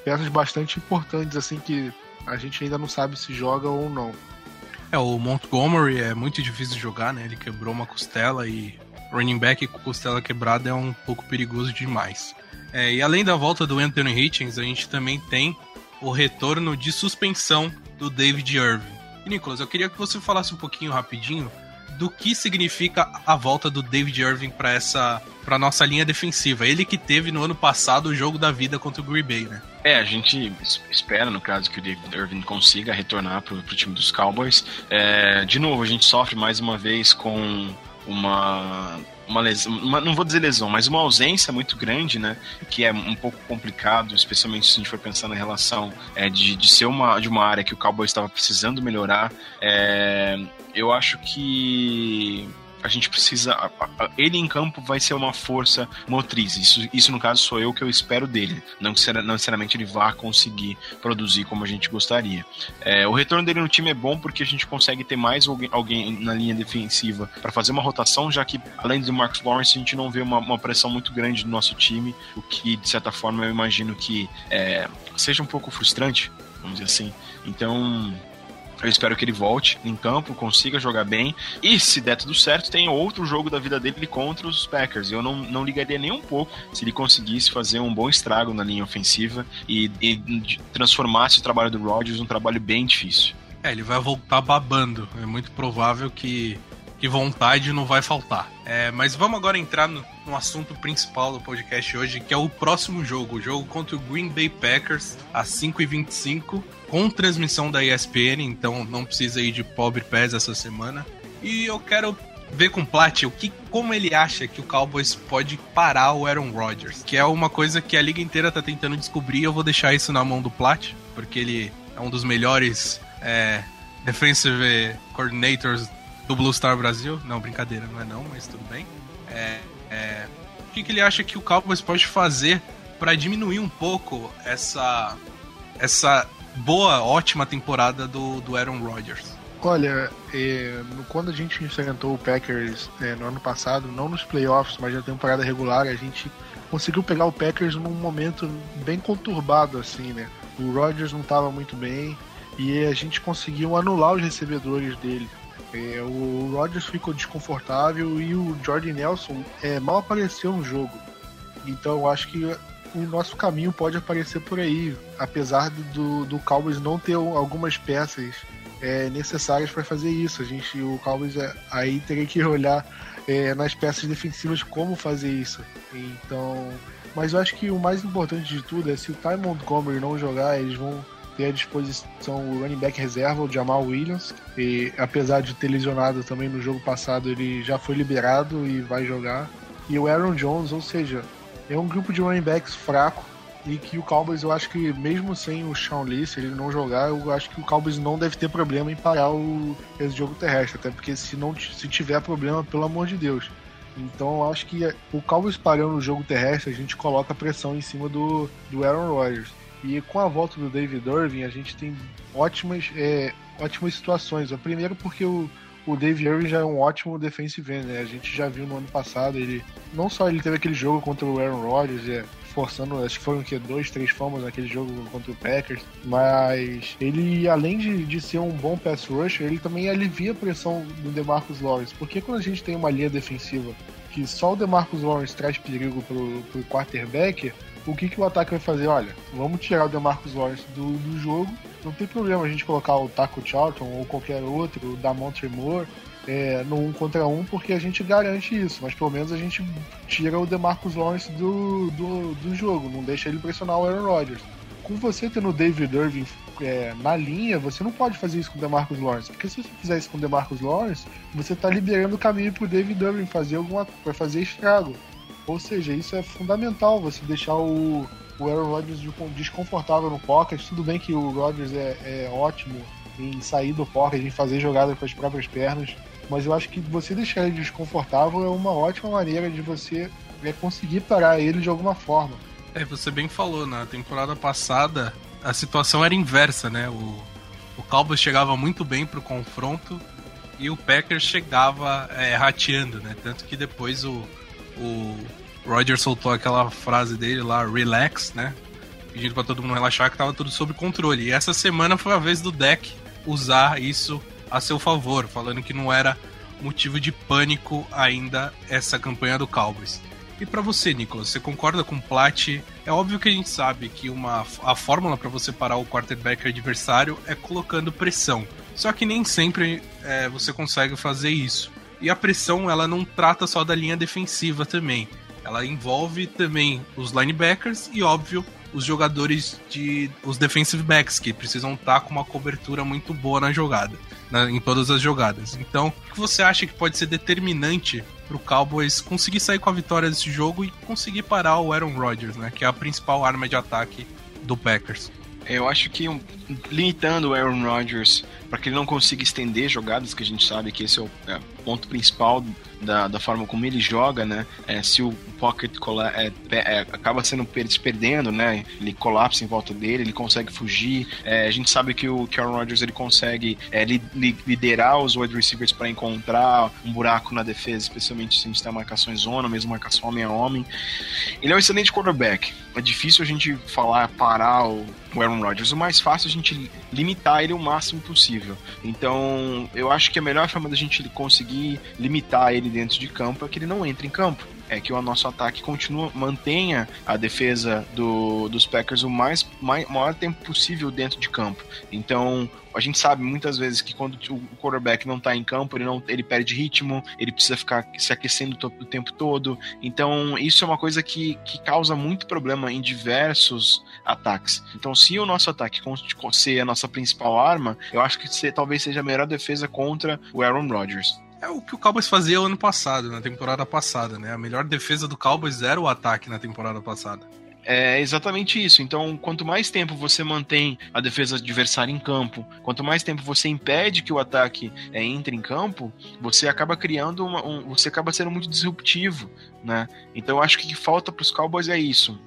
[SPEAKER 4] peças bastante importantes assim que a gente ainda não sabe se joga ou não.
[SPEAKER 3] É, o Montgomery é muito difícil de jogar, né? Ele quebrou uma costela e running back com costela quebrada é um pouco perigoso demais. É, e além da volta do Anthony Hitchens, a gente também tem o retorno de suspensão do David Irving. E Nicolas, eu queria que você falasse um pouquinho rapidinho do que significa a volta do David Irving para essa para nossa linha defensiva. Ele que teve no ano passado o jogo da vida contra o Green Bay, né?
[SPEAKER 5] É, a gente espera, no caso, que o David Irving consiga retornar para o time dos Cowboys. É, de novo, a gente sofre mais uma vez com uma uma lesão, uma, não vou dizer lesão, mas uma ausência muito grande, né? Que é um pouco complicado, especialmente se a gente for pensar na relação é, de, de ser uma, de uma área que o Cowboy estava precisando melhorar. É, eu acho que a gente precisa. Ele em campo vai ser uma força motriz. Isso, isso no caso, sou eu que eu espero dele. Não que não necessariamente ele vá conseguir produzir como a gente gostaria. É, o retorno dele no time é bom porque a gente consegue ter mais alguém, alguém na linha defensiva para fazer uma rotação, já que além do Marcus Lawrence, a gente não vê uma, uma, pressão muito grande no nosso time, o que de certa forma eu imagino que é, seja um pouco frustrante, vamos dizer assim. Então eu espero que ele volte em campo, consiga jogar bem. E se der tudo certo, tem outro jogo da vida dele contra os Packers. Eu não, não ligaria nem um pouco se ele conseguisse fazer um bom estrago na linha ofensiva e, e transformasse o trabalho do Rodgers num trabalho bem difícil.
[SPEAKER 3] É, ele vai voltar babando. É muito provável que que vontade não vai faltar. É, mas vamos agora entrar no, no, assunto principal do podcast hoje, que é o próximo jogo. O jogo contra o Green Bay Packers, às 5h25, com transmissão da ESPN, então não precisa ir de pobre pés essa semana. E eu quero ver com o Plat o que, como ele acha que o Cowboys pode parar o Aaron Rodgers, que é uma coisa que a liga inteira tá tentando descobrir. Eu vou deixar isso na mão do Plat, porque ele é um dos melhores é, defensive coordinators do Blue Star Brasil. Não, brincadeira, não é não, mas tudo bem. É, é, o que, que ele acha que o Cowboys pode fazer para diminuir um pouco essa essa boa, ótima temporada do, do Aaron Rodgers?
[SPEAKER 4] Olha, é, quando a gente enfrentou o Packers é, no ano passado, não nos playoffs, mas na temporada regular, a gente conseguiu pegar o Packers num momento bem conturbado, assim, né? O Rodgers não estava muito bem e a gente conseguiu anular os recebedores dele. É, o Rodgers ficou desconfortável e o Jordan Nelson mal apareceu no jogo. Então acho que o nosso caminho pode aparecer por aí, apesar do, do Cowboys não ter algumas peças é, necessárias para fazer isso. A gente, o Cowboys é, aí teria que olhar é, nas peças defensivas como fazer isso. Então, mas eu acho que o mais importante de tudo é se o Ty Montgomery não jogar, eles vão ter à disposição o running back reserva, o Jamal Williams, e apesar de ter lesionado também no jogo passado, ele já foi liberado e vai jogar. E o Aaron Jones, ou seja, é um grupo de running backs fraco e que o Cowboys, eu acho que mesmo sem o Sean Lee, se ele não jogar, eu acho que o Cowboys não deve ter problema em parar o, esse jogo terrestre, até porque se não se tiver problema, pelo amor de Deus. Então eu acho que o Cowboys parando o jogo terrestre, a gente coloca pressão em cima do, do Aaron Rodgers. E com a volta do David Irving, a gente tem ótimas, é, ótimas situações. A primeiro porque o, o David Irving já é um ótimo defensive end, né? A gente já viu no ano passado, ele não só ele teve aquele jogo contra o Aaron Rodgers, é, forçando, acho que foram que dois, três fumbles naquele jogo contra o Packers, mas ele além de, de ser um bom pass rusher, ele também alivia a pressão do DeMarcus Lawrence, porque quando a gente tem uma linha defensiva que só o DeMarcus Lawrence traz perigo pro, pro quarterback, o que, que o ataque vai fazer? Olha, vamos tirar o DeMarcus Lawrence do, do jogo. Não tem problema a gente colocar o Taco Charlton ou qualquer outro, o Damon Tremor, é, no um contra um, porque a gente garante isso. Mas pelo menos a gente tira o DeMarcus Lawrence do, do, do jogo, não deixa ele pressionar o Aaron Rodgers. Com você tendo o David Irving é, na linha, você não pode fazer isso com o DeMarcus Lawrence. Porque se você fizer isso com o DeMarcus Lawrence, você está liberando o caminho para o David Irving fazer alguma para fazer estrago. Ou seja, isso é fundamental, você deixar o, o Aaron Rodgers desconfortável no pocket. Tudo bem que o Rodgers é, é ótimo em sair do pocket, em fazer jogada com as próprias pernas, mas eu acho que você deixar ele desconfortável é uma ótima maneira de você é, conseguir parar ele de alguma forma.
[SPEAKER 3] É, você bem falou, na temporada passada a situação era inversa, né? O, o Cowboys chegava muito bem pro confronto e o Packers chegava é, rateando, né? Tanto que depois o, o Roger soltou aquela frase dele lá, relax, né? Pedindo para todo mundo relaxar que tava tudo sob controle. E essa semana foi a vez do deck usar isso a seu favor, falando que não era motivo de pânico ainda essa campanha do Cowboys. E para você, Nicolas, você concorda com o Plat? É óbvio que a gente sabe que uma, a fórmula para você parar o quarterback adversário é colocando pressão. Só que nem sempre é, você consegue fazer isso. E a pressão, ela não trata só da linha defensiva também. Ela envolve também os linebackers e, óbvio, os jogadores de. os defensive backs, que precisam estar tá com uma cobertura muito boa na jogada, na, em todas as jogadas. Então, o que você acha que pode ser determinante pro Cowboys conseguir sair com a vitória desse jogo e conseguir parar o Aaron Rodgers, né? Que é a principal arma de ataque do Packers.
[SPEAKER 5] Eu acho que um, limitando o Aaron Rodgers para que ele não consiga estender jogadas, que a gente sabe que esse é o, é ponto principal da, da forma como ele joga, né? É, se o pocket é, é, acaba sendo se perdendo, né? Ele colapsa em volta dele, ele consegue fugir. É, a gente sabe que o, Aaron Rodgers ele consegue é, li, li, liderar os wide receivers para encontrar um buraco na defesa, especialmente se a gente tem marcações zona, mesmo marcação homem a homem. Ele é um excelente quarterback. É difícil a gente falar parar o, o Aaron Rodgers. O mais fácil é a gente limitar ele o máximo possível. Então, eu acho que a melhor forma da gente conseguir limitar ele dentro de campo é que ele não entre em campo é que o nosso ataque continua, mantenha a defesa do, dos Packers o mais, mais maior tempo possível dentro de campo. Então, a gente sabe muitas vezes que quando o quarterback não está em campo, ele, não, ele perde ritmo, ele precisa ficar se aquecendo o tempo todo. Então, isso é uma coisa que, que causa muito problema em diversos ataques. Então, se o nosso ataque ser a nossa principal arma, eu acho que talvez seja a melhor defesa contra o Aaron Rodgers.
[SPEAKER 3] É o que o Cowboys fazia ano passado, na temporada passada, né? A melhor defesa do Cowboys era o ataque na temporada passada.
[SPEAKER 5] É exatamente isso. Então, quanto mais tempo você mantém a defesa adversária em campo, quanto mais tempo você impede que o ataque é, entre em campo, você acaba criando uma, um, você acaba sendo muito disruptivo, né? Então, eu acho que o que falta para os Cowboys é isso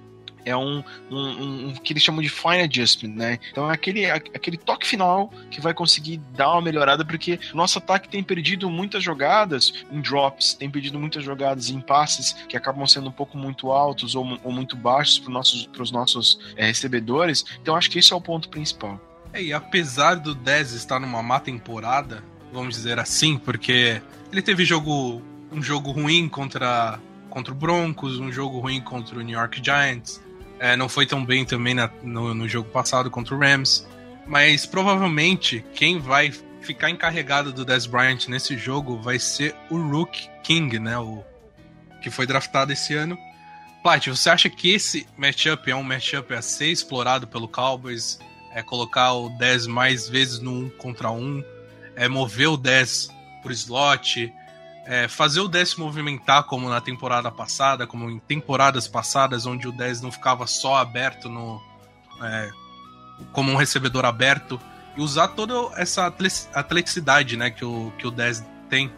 [SPEAKER 5] é um, um, um, que eles chamam de fine adjustment, né? Então é aquele, aquele toque final que vai conseguir dar uma melhorada, porque o nosso ataque tem perdido muitas jogadas em drops, tem perdido muitas jogadas em passes que acabam sendo um pouco muito altos ou, ou muito baixos para os nossos, pros nossos é, recebedores. Então acho que esse é o ponto principal.
[SPEAKER 3] É, e apesar do 10 estar numa má temporada, vamos dizer assim, porque ele teve jogo um jogo ruim contra contra o Broncos, um jogo ruim contra o New York Giants, é, não foi tão bem também na, no, no jogo passado contra o Rams. Mas provavelmente quem vai ficar encarregado do Dez Bryant nesse jogo vai ser o Rook King, né? O que foi draftado esse ano. Plat, você acha que esse matchup é um matchup a ser explorado pelo Cowboys? É colocar o 10 mais vezes no 1 contra 1? É mover o 10 pro slot? É, fazer o 10 movimentar como na temporada passada, como em temporadas passadas, onde o 10 não ficava só aberto no. É, como um recebedor aberto, e usar toda essa atleticidade né, que, o, que o 10 tem.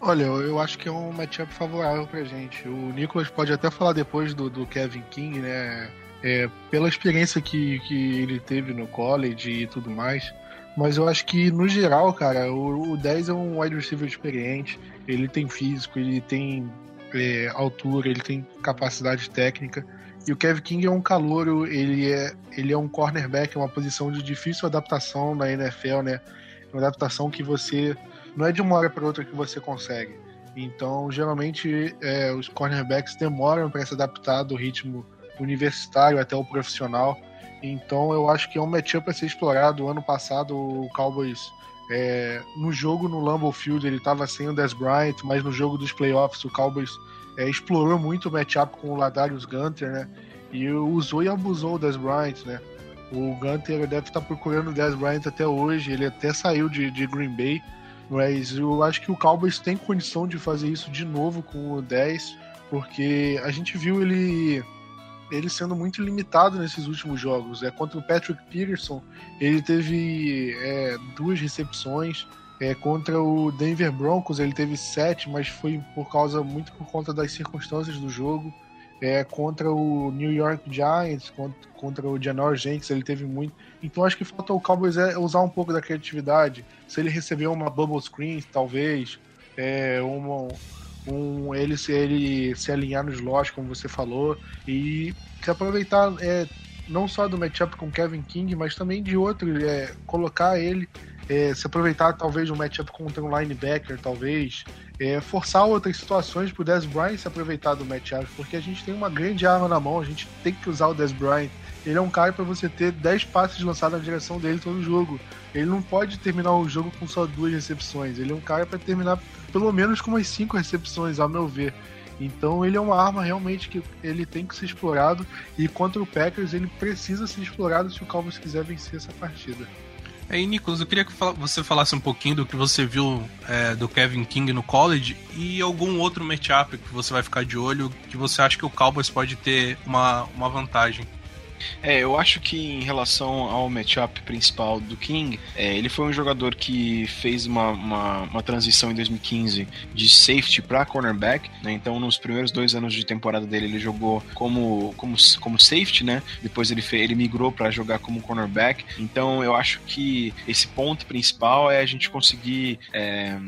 [SPEAKER 4] Olha, eu acho que é um matchup favorável pra gente. O Nicolas pode até falar depois do, do Kevin King, né? É, pela experiência que, que ele teve no college e tudo mais. Mas eu acho que, no geral, cara, o, o 10 é um wide receiver experiente. Ele tem físico, ele tem é, altura, ele tem capacidade técnica. E o Kevin King é um calouro, ele é, ele é um cornerback, é uma posição de difícil adaptação na NFL, né? Uma adaptação que você. Não é de uma hora para outra que você consegue. Então, geralmente, é, os cornerbacks demoram para se adaptar do ritmo universitário até o profissional. Então eu acho que é um matchup a ser explorado. Ano passado o Cowboys é, no jogo no Lambeau Field ele estava sem o Des Bryant, mas no jogo dos playoffs o Cowboys é, explorou muito o matchup com o Ladarius Gunter, né? E usou e abusou o Des Bryant, né? O Gunter deve estar procurando o Des Bryant até hoje, ele até saiu de, de Green Bay, mas eu acho que o Cowboys tem condição de fazer isso de novo com o 10, porque a gente viu ele ele sendo muito limitado nesses últimos jogos. É contra o Patrick Peterson, ele teve é, duas recepções. É, contra o Denver Broncos ele teve sete, mas foi por causa muito por conta das circunstâncias do jogo. É, contra o New York Giants, contra, contra o Janor Jenks, ele teve muito. Então acho que falta o Cowboys é usar um pouco da criatividade. Se ele receber uma bubble screen, talvez, é, uma, um, ele, se, ele se alinhar nos slot, como você falou, e se aproveitar é, não só do matchup com Kevin King, mas também de outro, é, colocar ele, é, se aproveitar talvez um matchup contra um linebacker, talvez, é, forçar outras situações pro Dez Bryant se aproveitar do matchup, porque a gente tem uma grande arma na mão, a gente tem que usar o Dez Bryant. Ele é um cara para você ter 10 passes lançados na direção dele todo jogo. Ele não pode terminar o jogo com só duas recepções. Ele é um cara para terminar pelo menos com umas cinco recepções, ao meu ver. Então ele é uma arma realmente que ele tem que ser explorado e contra o Packers ele precisa ser explorado se o Cowboys quiser vencer essa partida.
[SPEAKER 3] Aí, Nicolas, eu queria que você falasse um pouquinho do que você viu é, do Kevin King no college e algum outro matchup que você vai ficar de olho que você acha que o Cowboys pode ter uma, uma vantagem.
[SPEAKER 5] É, eu acho que em relação ao matchup principal do King, é, ele foi um jogador que fez uma, uma, uma transição em 2015 de safety para cornerback, né? Então, nos primeiros dois anos de temporada dele, ele jogou como, como, como safety, né? Depois ele, fez, ele migrou para jogar como cornerback. Então, eu acho que esse ponto principal é a gente conseguir é,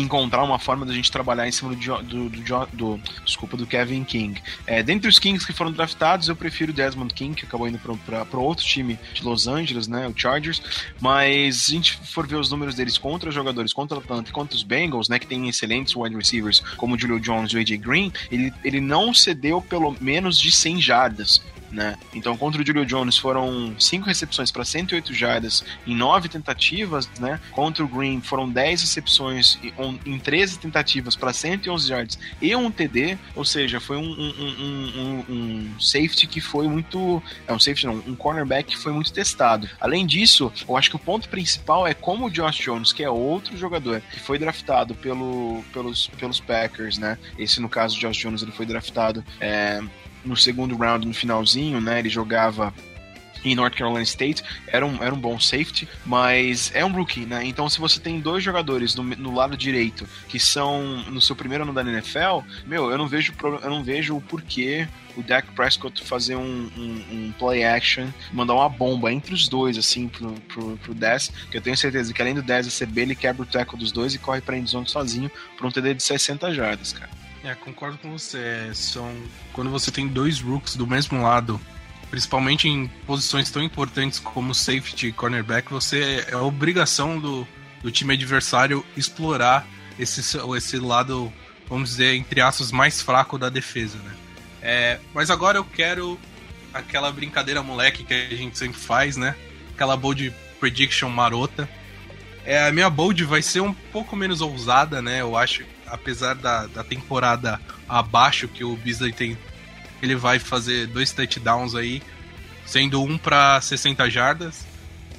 [SPEAKER 5] encontrar uma forma da gente trabalhar em cima do, do, do, do desculpa, do Kevin King. É, dentre os Kings que foram draftados, eu prefiro o Desmond King, que acabou indo para outro time de Los Angeles, né, o Chargers. Mas se a gente for ver os números deles contra os jogadores, contra o Atlanta e contra os Bengals, né, que tem excelentes wide receivers como o Julio Jones e o AJ Green, ele, ele não cedeu pelo menos de 100 jardas né? Então, contra o Julio Jones foram 5 recepções para 108 jardas em 9 tentativas, né? Contra o Green foram 10 recepções em 13 tentativas para 111 jardas e um TD, ou seja, foi um, um, um, um, safety que foi muito. É um safety, não, um cornerback que foi muito testado. Além disso, eu acho que o ponto principal é como o Josh Jones, que é outro jogador que foi draftado pelo, pelos, pelos Packers, né? Esse, no caso, o Josh Jones, ele foi draftado. É, no segundo round, no finalzinho, né? Ele jogava em North Carolina State, era um, era um bom safety, mas é um rookie, né? Então, se você tem dois jogadores no, no lado direito que são no seu primeiro ano da NFL, meu, eu não vejo, eu não vejo o porquê o Dak Prescott fazer um, um, um, play action, mandar uma bomba entre os dois, assim, pro, pro, pro Dez, que eu tenho certeza que além do Dez receber, ele quebra o tackle dos dois e corre pra endzone sozinho pra um TD de 60 jardas, cara.
[SPEAKER 3] É, concordo com você. É, são quando você tem dois rooks do mesmo lado, principalmente em posições tão importantes como safety e cornerback, você é obrigação do, do time adversário explorar esse, esse lado, vamos dizer, entre aspas, mais fraco da defesa, né? É, mas agora eu quero aquela brincadeira moleque que a gente sempre faz, né? Aquela bold prediction marota. É, a minha bold vai ser um pouco menos ousada, né? Eu acho apesar da, da temporada abaixo que o Beasley tem, ele vai fazer dois touchdowns aí, sendo um para 60 jardas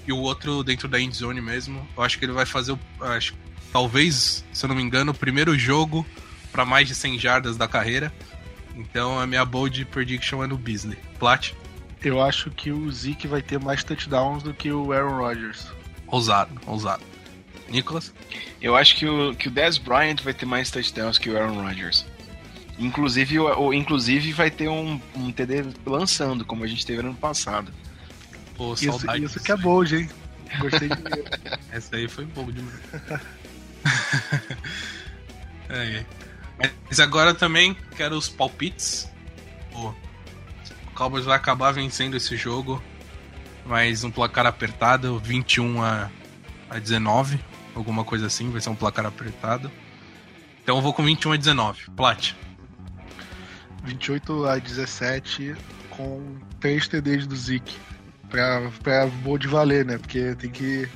[SPEAKER 3] e o outro dentro da end zone mesmo. Eu acho que ele vai fazer, acho, talvez, se eu não me engano, o primeiro jogo para mais de 100 jardas da carreira. Então a minha bold prediction é no Beasley. Plat?
[SPEAKER 4] Eu acho que o Zeke vai ter mais touchdowns do que o Aaron Rodgers.
[SPEAKER 3] Ousado, ousado. Nicholas?
[SPEAKER 5] Eu acho que o, que o Dez Bryant vai ter mais touchdowns que o Aaron Rodgers. Inclusive, o, inclusive vai ter um, um TD lançando, como a gente teve no ano passado.
[SPEAKER 4] Pô, isso, isso que é bold, hein? Gostei de <laughs>
[SPEAKER 3] Essa aí foi bold demais. <laughs> é, é. Mas agora também quero os palpites. Pô, o Cowboys vai acabar vencendo esse jogo. Mas um placar apertado, 21 a, a 19 alguma coisa assim, vai ser um placar apertado. Então eu vou com 21 a 19. Plat.
[SPEAKER 4] 28 a 17 com 3 TDs do Zik. Pra, pra bold valer, né? Porque tem que.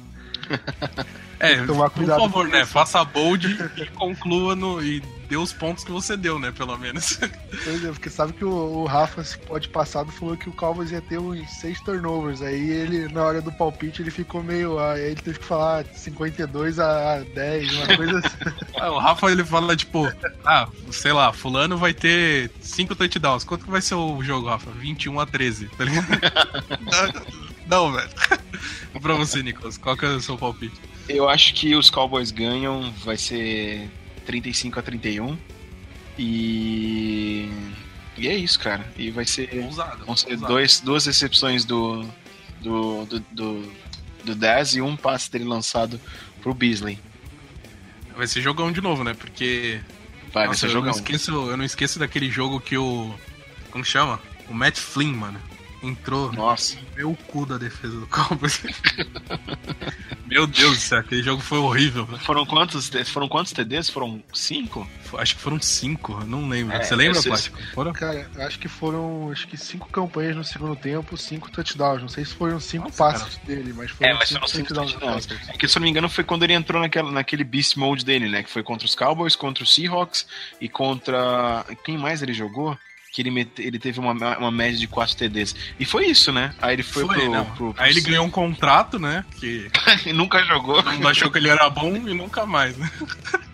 [SPEAKER 4] <laughs>
[SPEAKER 3] é, tem que tomar cuidado por favor, né? Faça bold e conclua no. E dê os pontos que você deu, né? Pelo menos. <laughs>
[SPEAKER 4] Pois é, porque sabe que o, o Rafa, pode passado, falou que o Cowboys ia ter uns 6 turnovers. Aí ele, na hora do palpite, ele ficou meio. Aí ele teve que falar 52 a 10, uma coisa assim.
[SPEAKER 3] Ah, <laughs> o Rafa ele fala, tipo, ah, sei lá, fulano vai ter 5 touchdowns. Quanto que vai ser o jogo, Rafa? 21 a 13, tá ligado? <laughs> Não, velho. pra você, Nicolas, qual que é o seu palpite?
[SPEAKER 5] Eu acho que os Cowboys ganham, vai ser 35 a 31. E. E é isso, cara. E vai ser. Ousado, vão ser dois, duas recepções do. Do, do, do, do 10 e um passe dele lançado pro Beasley.
[SPEAKER 3] Vai ser jogão de novo, né? Porque.
[SPEAKER 5] Vai, Nossa, vai ser jogão.
[SPEAKER 3] Eu não, esqueço, eu não esqueço daquele jogo que o. Como chama? O Matt Flynn, mano. Entrou
[SPEAKER 5] Nossa.
[SPEAKER 3] meu cu da defesa do Cowboys. <laughs> Meu Deus do céu, aquele jogo foi horrível.
[SPEAKER 5] Foram quantos, foram quantos TDs? Foram cinco?
[SPEAKER 3] Acho que foram cinco, eu não lembro.
[SPEAKER 5] É,
[SPEAKER 3] Você lembra, Plástico? Foram?
[SPEAKER 4] Cara, acho que foram acho que cinco campanhas no segundo tempo, cinco touchdowns. Não sei se foram cinco
[SPEAKER 3] Nossa,
[SPEAKER 4] passes dele, mas foram
[SPEAKER 5] É, mas
[SPEAKER 4] cinco
[SPEAKER 5] foram cinco
[SPEAKER 4] touchdowns.
[SPEAKER 5] touchdowns. É que, se eu não me engano, foi quando ele entrou naquela, naquele beast mode dele, né? Que foi contra os Cowboys, contra os Seahawks e contra. Quem mais ele jogou? Que ele, mete- ele teve uma, uma média de 4 TDs. E foi isso, né? Aí ele foi,
[SPEAKER 3] Foi,
[SPEAKER 5] pro,
[SPEAKER 3] não.
[SPEAKER 5] pro- pro
[SPEAKER 3] Aí ele ganhou um contrato, né? Que <laughs>
[SPEAKER 5] e nunca jogou.
[SPEAKER 3] mundo achou que ele era bom e nunca mais, né? <laughs>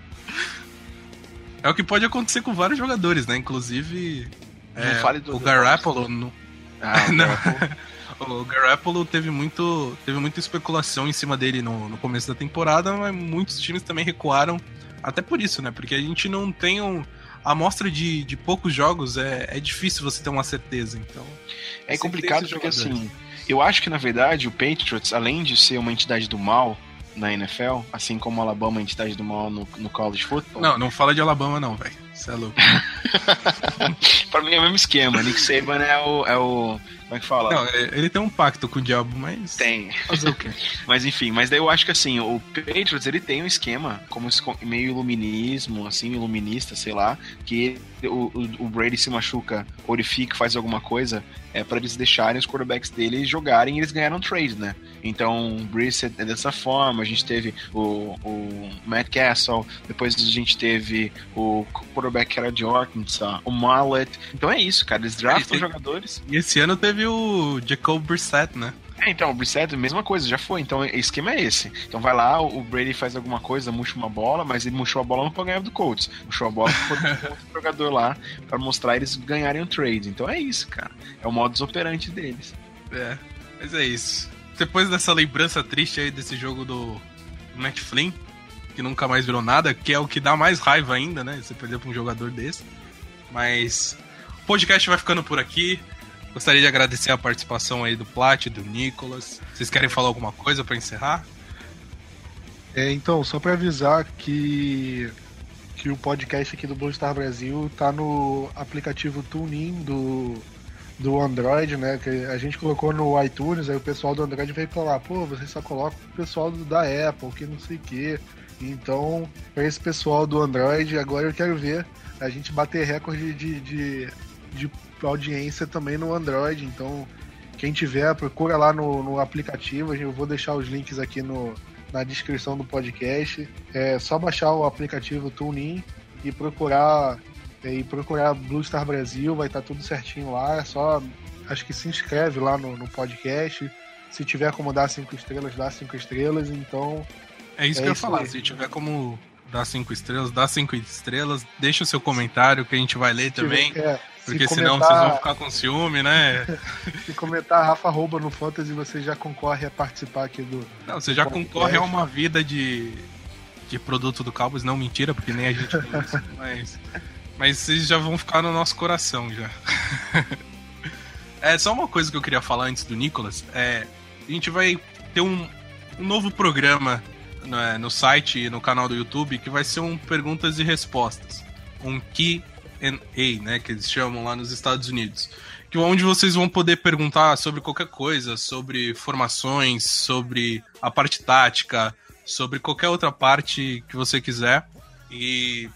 [SPEAKER 3] É o que pode acontecer com vários jogadores, né? Inclusive.
[SPEAKER 5] Não
[SPEAKER 3] é,
[SPEAKER 5] fale do-
[SPEAKER 3] o Garoppolo. no-
[SPEAKER 5] Ah,
[SPEAKER 3] Não. <laughs> O Garoppolo teve, muito, teve muita especulação em cima dele no, no começo da temporada, mas muitos times também recuaram. Até por isso, né? Porque a gente não tem um. A amostra de, de poucos jogos é, é difícil você ter uma certeza, então.
[SPEAKER 5] É complicado porque, assim, eu acho que, na verdade, o Patriots, além de ser uma entidade do mal na NFL, assim como o Alabama é uma entidade do mal no, no college football,
[SPEAKER 3] Não, não fala de Alabama, não, velho. Você é louco. <laughs> <laughs>
[SPEAKER 5] pra mim é o mesmo esquema. Nick Saban é o... É o como é que fala?
[SPEAKER 3] Não, é- ele tem um pacto com o diabo, mas.
[SPEAKER 5] Tem.
[SPEAKER 3] Fazer o quê? <laughs>
[SPEAKER 5] Mas enfim, mas daí eu acho que assim, o Patriots ele tem um esquema, como meio iluminismo, assim, iluminista, sei lá, que o, o- Brady se machuca, ou ele fica, faz alguma coisa, é para eles deixarem os quarterbacks dele jogarem e eles ganharam trade, né? Então, o Brissett é dessa forma, a gente teve o, o Matt Castle, depois a gente teve o quarterback que era de O Mallet. Então é isso, cara, eles draftam
[SPEAKER 3] Esse-
[SPEAKER 5] jogadores
[SPEAKER 3] E esse ano teve o Jacob Brissett, né?
[SPEAKER 5] é, então, o Brissett, mesma coisa, já foi. Então, o esquema é esse. Então, vai lá, o Brady faz alguma coisa, murcha uma bola, mas ele murchou a bola não pra ganhar do Colts. Murchou a bola pra <laughs> outro jogador lá pra mostrar eles ganharem o trade. Então, é isso, cara. É o modus operandi deles.
[SPEAKER 3] É, mas é isso. Depois dessa lembrança triste aí desse jogo do Matt Flynn, que nunca mais virou nada, que é o que dá mais raiva ainda, né? Você perder pra um jogador desse. Mas o podcast vai ficando por aqui. Gostaria de agradecer a participação aí do Plat, do Nicolas. Vocês querem falar alguma coisa pra encerrar?
[SPEAKER 4] É, então, só pra avisar que que o podcast aqui do Blue Star Brasil tá no aplicativo TuneIn do do Android, né? Que a gente colocou no iTunes, aí o pessoal do Android veio falar, pô, você só coloca o pessoal da Apple, que não sei o quê. Então, para esse pessoal do Android, agora eu quero ver a gente bater recorde de, de, de audiência também no Android. Então, quem tiver, procura lá no, no aplicativo. Eu vou deixar os links aqui no, na descrição do podcast. É só baixar o aplicativo TuneIn e procurar é, e procurar Blue Star Brasil, vai estar tudo certinho lá. É só acho que se inscreve lá no, no podcast. Se tiver como dar cinco estrelas, dá cinco estrelas. Então,
[SPEAKER 3] É isso
[SPEAKER 4] É
[SPEAKER 3] que eu ia falar.
[SPEAKER 4] aí.
[SPEAKER 3] Se tiver como dar cinco estrelas, dá cinco estrelas. Deixa o seu comentário que a gente vai ler
[SPEAKER 4] se
[SPEAKER 3] também.
[SPEAKER 4] é, se
[SPEAKER 3] Porque senão
[SPEAKER 4] comentar-
[SPEAKER 3] vocês vão ficar com ciúme, né? <laughs>
[SPEAKER 4] Se comentar Rafa Rouba no Fantasy, você já concorre a participar aqui do.
[SPEAKER 3] Não, você já concorre a uma vida de, de produto do Cowboys, não mentira, porque nem a gente <laughs> tem isso, mas, mas vocês já vão ficar no nosso coração já. <laughs> é só uma coisa que eu queria falar antes do Nicolas, é a gente vai ter um, um novo programa né, no site e no canal do YouTube que vai ser um perguntas e respostas, um Q&A, né, que eles chamam lá nos Estados Unidos que onde vocês vão poder perguntar sobre qualquer coisa, sobre formações, sobre a parte tática, sobre qualquer outra parte que você quiser e,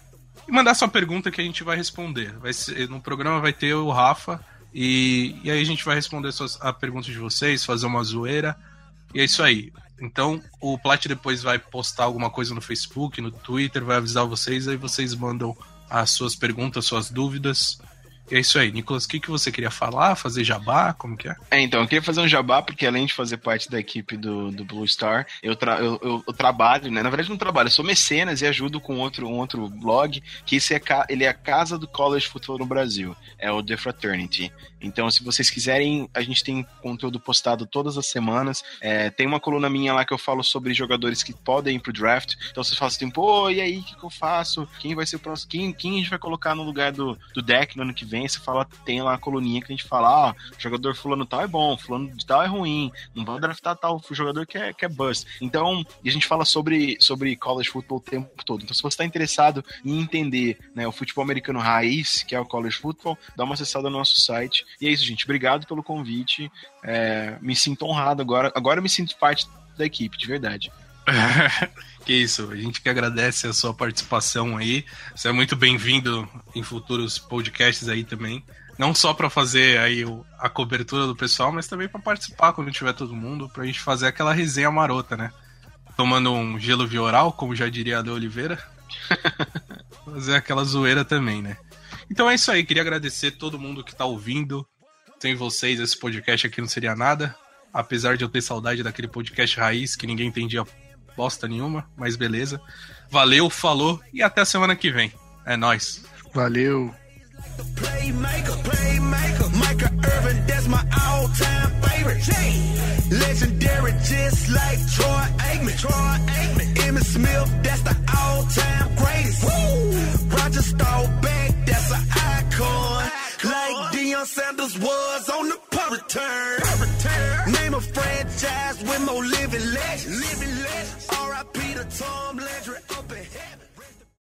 [SPEAKER 3] e mandar sua pergunta que a gente vai responder. Vai ser, no programa vai ter o Rafa e, e aí a gente vai responder suas, a pergunta de vocês, fazer uma zoeira e é isso aí. Então o Plat depois vai postar alguma coisa no Facebook, no Twitter, vai avisar vocês, aí vocês mandam as suas perguntas, suas dúvidas. E é isso aí, Nicolas, o que, que você queria falar? Fazer jabá? Como que é?
[SPEAKER 5] É, então, eu queria fazer um jabá, porque além de fazer parte da equipe do, do Blue Star, eu, tra- eu, eu- eu trabalho, né? Na verdade, não trabalho, eu sou mecenas e ajudo com outro, um outro blog, que esse é, ele é a casa do college football no Brasil, é o The Fraternity. Então, se vocês quiserem, a gente tem conteúdo postado todas as semanas. É, tem uma coluna minha lá que eu falo sobre jogadores que podem ir pro draft. Então, vocês falam assim, pô, e aí, o que, que eu faço? Quem vai ser o próximo? Quem, quem a gente vai colocar no lugar do, do deck no ano que vem? Você fala, tem lá a coluninha que a gente fala, ah, jogador fulano tal é bom, fulano de tal é ruim, não vai draftar tal jogador que é, que é bust. Então, a gente fala sobre, sobre college football o tempo todo. Então, se você está interessado em entender né, o futebol americano raiz, que é o college football, dá uma acessada no nosso site E é isso, gente. Obrigado pelo convite. É, me sinto honrado agora. Agora eu me sinto parte da equipe, de verdade. <laughs>
[SPEAKER 3] que isso, a gente que agradece a sua participação aí. Você é muito bem-vindo em futuros podcasts aí também. Não só para fazer aí a cobertura do pessoal, mas também para participar quando tiver todo mundo, pra gente fazer aquela resenha marota, né? Tomando um gelo vioral, como já diria a de Oliveira. <laughs> fazer aquela zoeira também, né? Então é isso aí, queria agradecer todo mundo que tá ouvindo. Sem vocês, esse podcast aqui não seria nada. Apesar de eu ter saudade daquele podcast raiz que ninguém entendia bosta nenhuma, mas beleza. Valeu, falou e até a semana que vem. É nós.
[SPEAKER 4] Valeu.
[SPEAKER 6] Playmaker, playmaker, Micah Irvin, that's my all-time favorite. Legendary, just like Troy Aikman. Troy Aikman. Emmitt Smith, that's the all-time greatest. Woo! Roger Staubach, that's. Like Deion Sanders was on the punt return. Name a franchise with more. Living legends. R.I.P. to Tom Landry.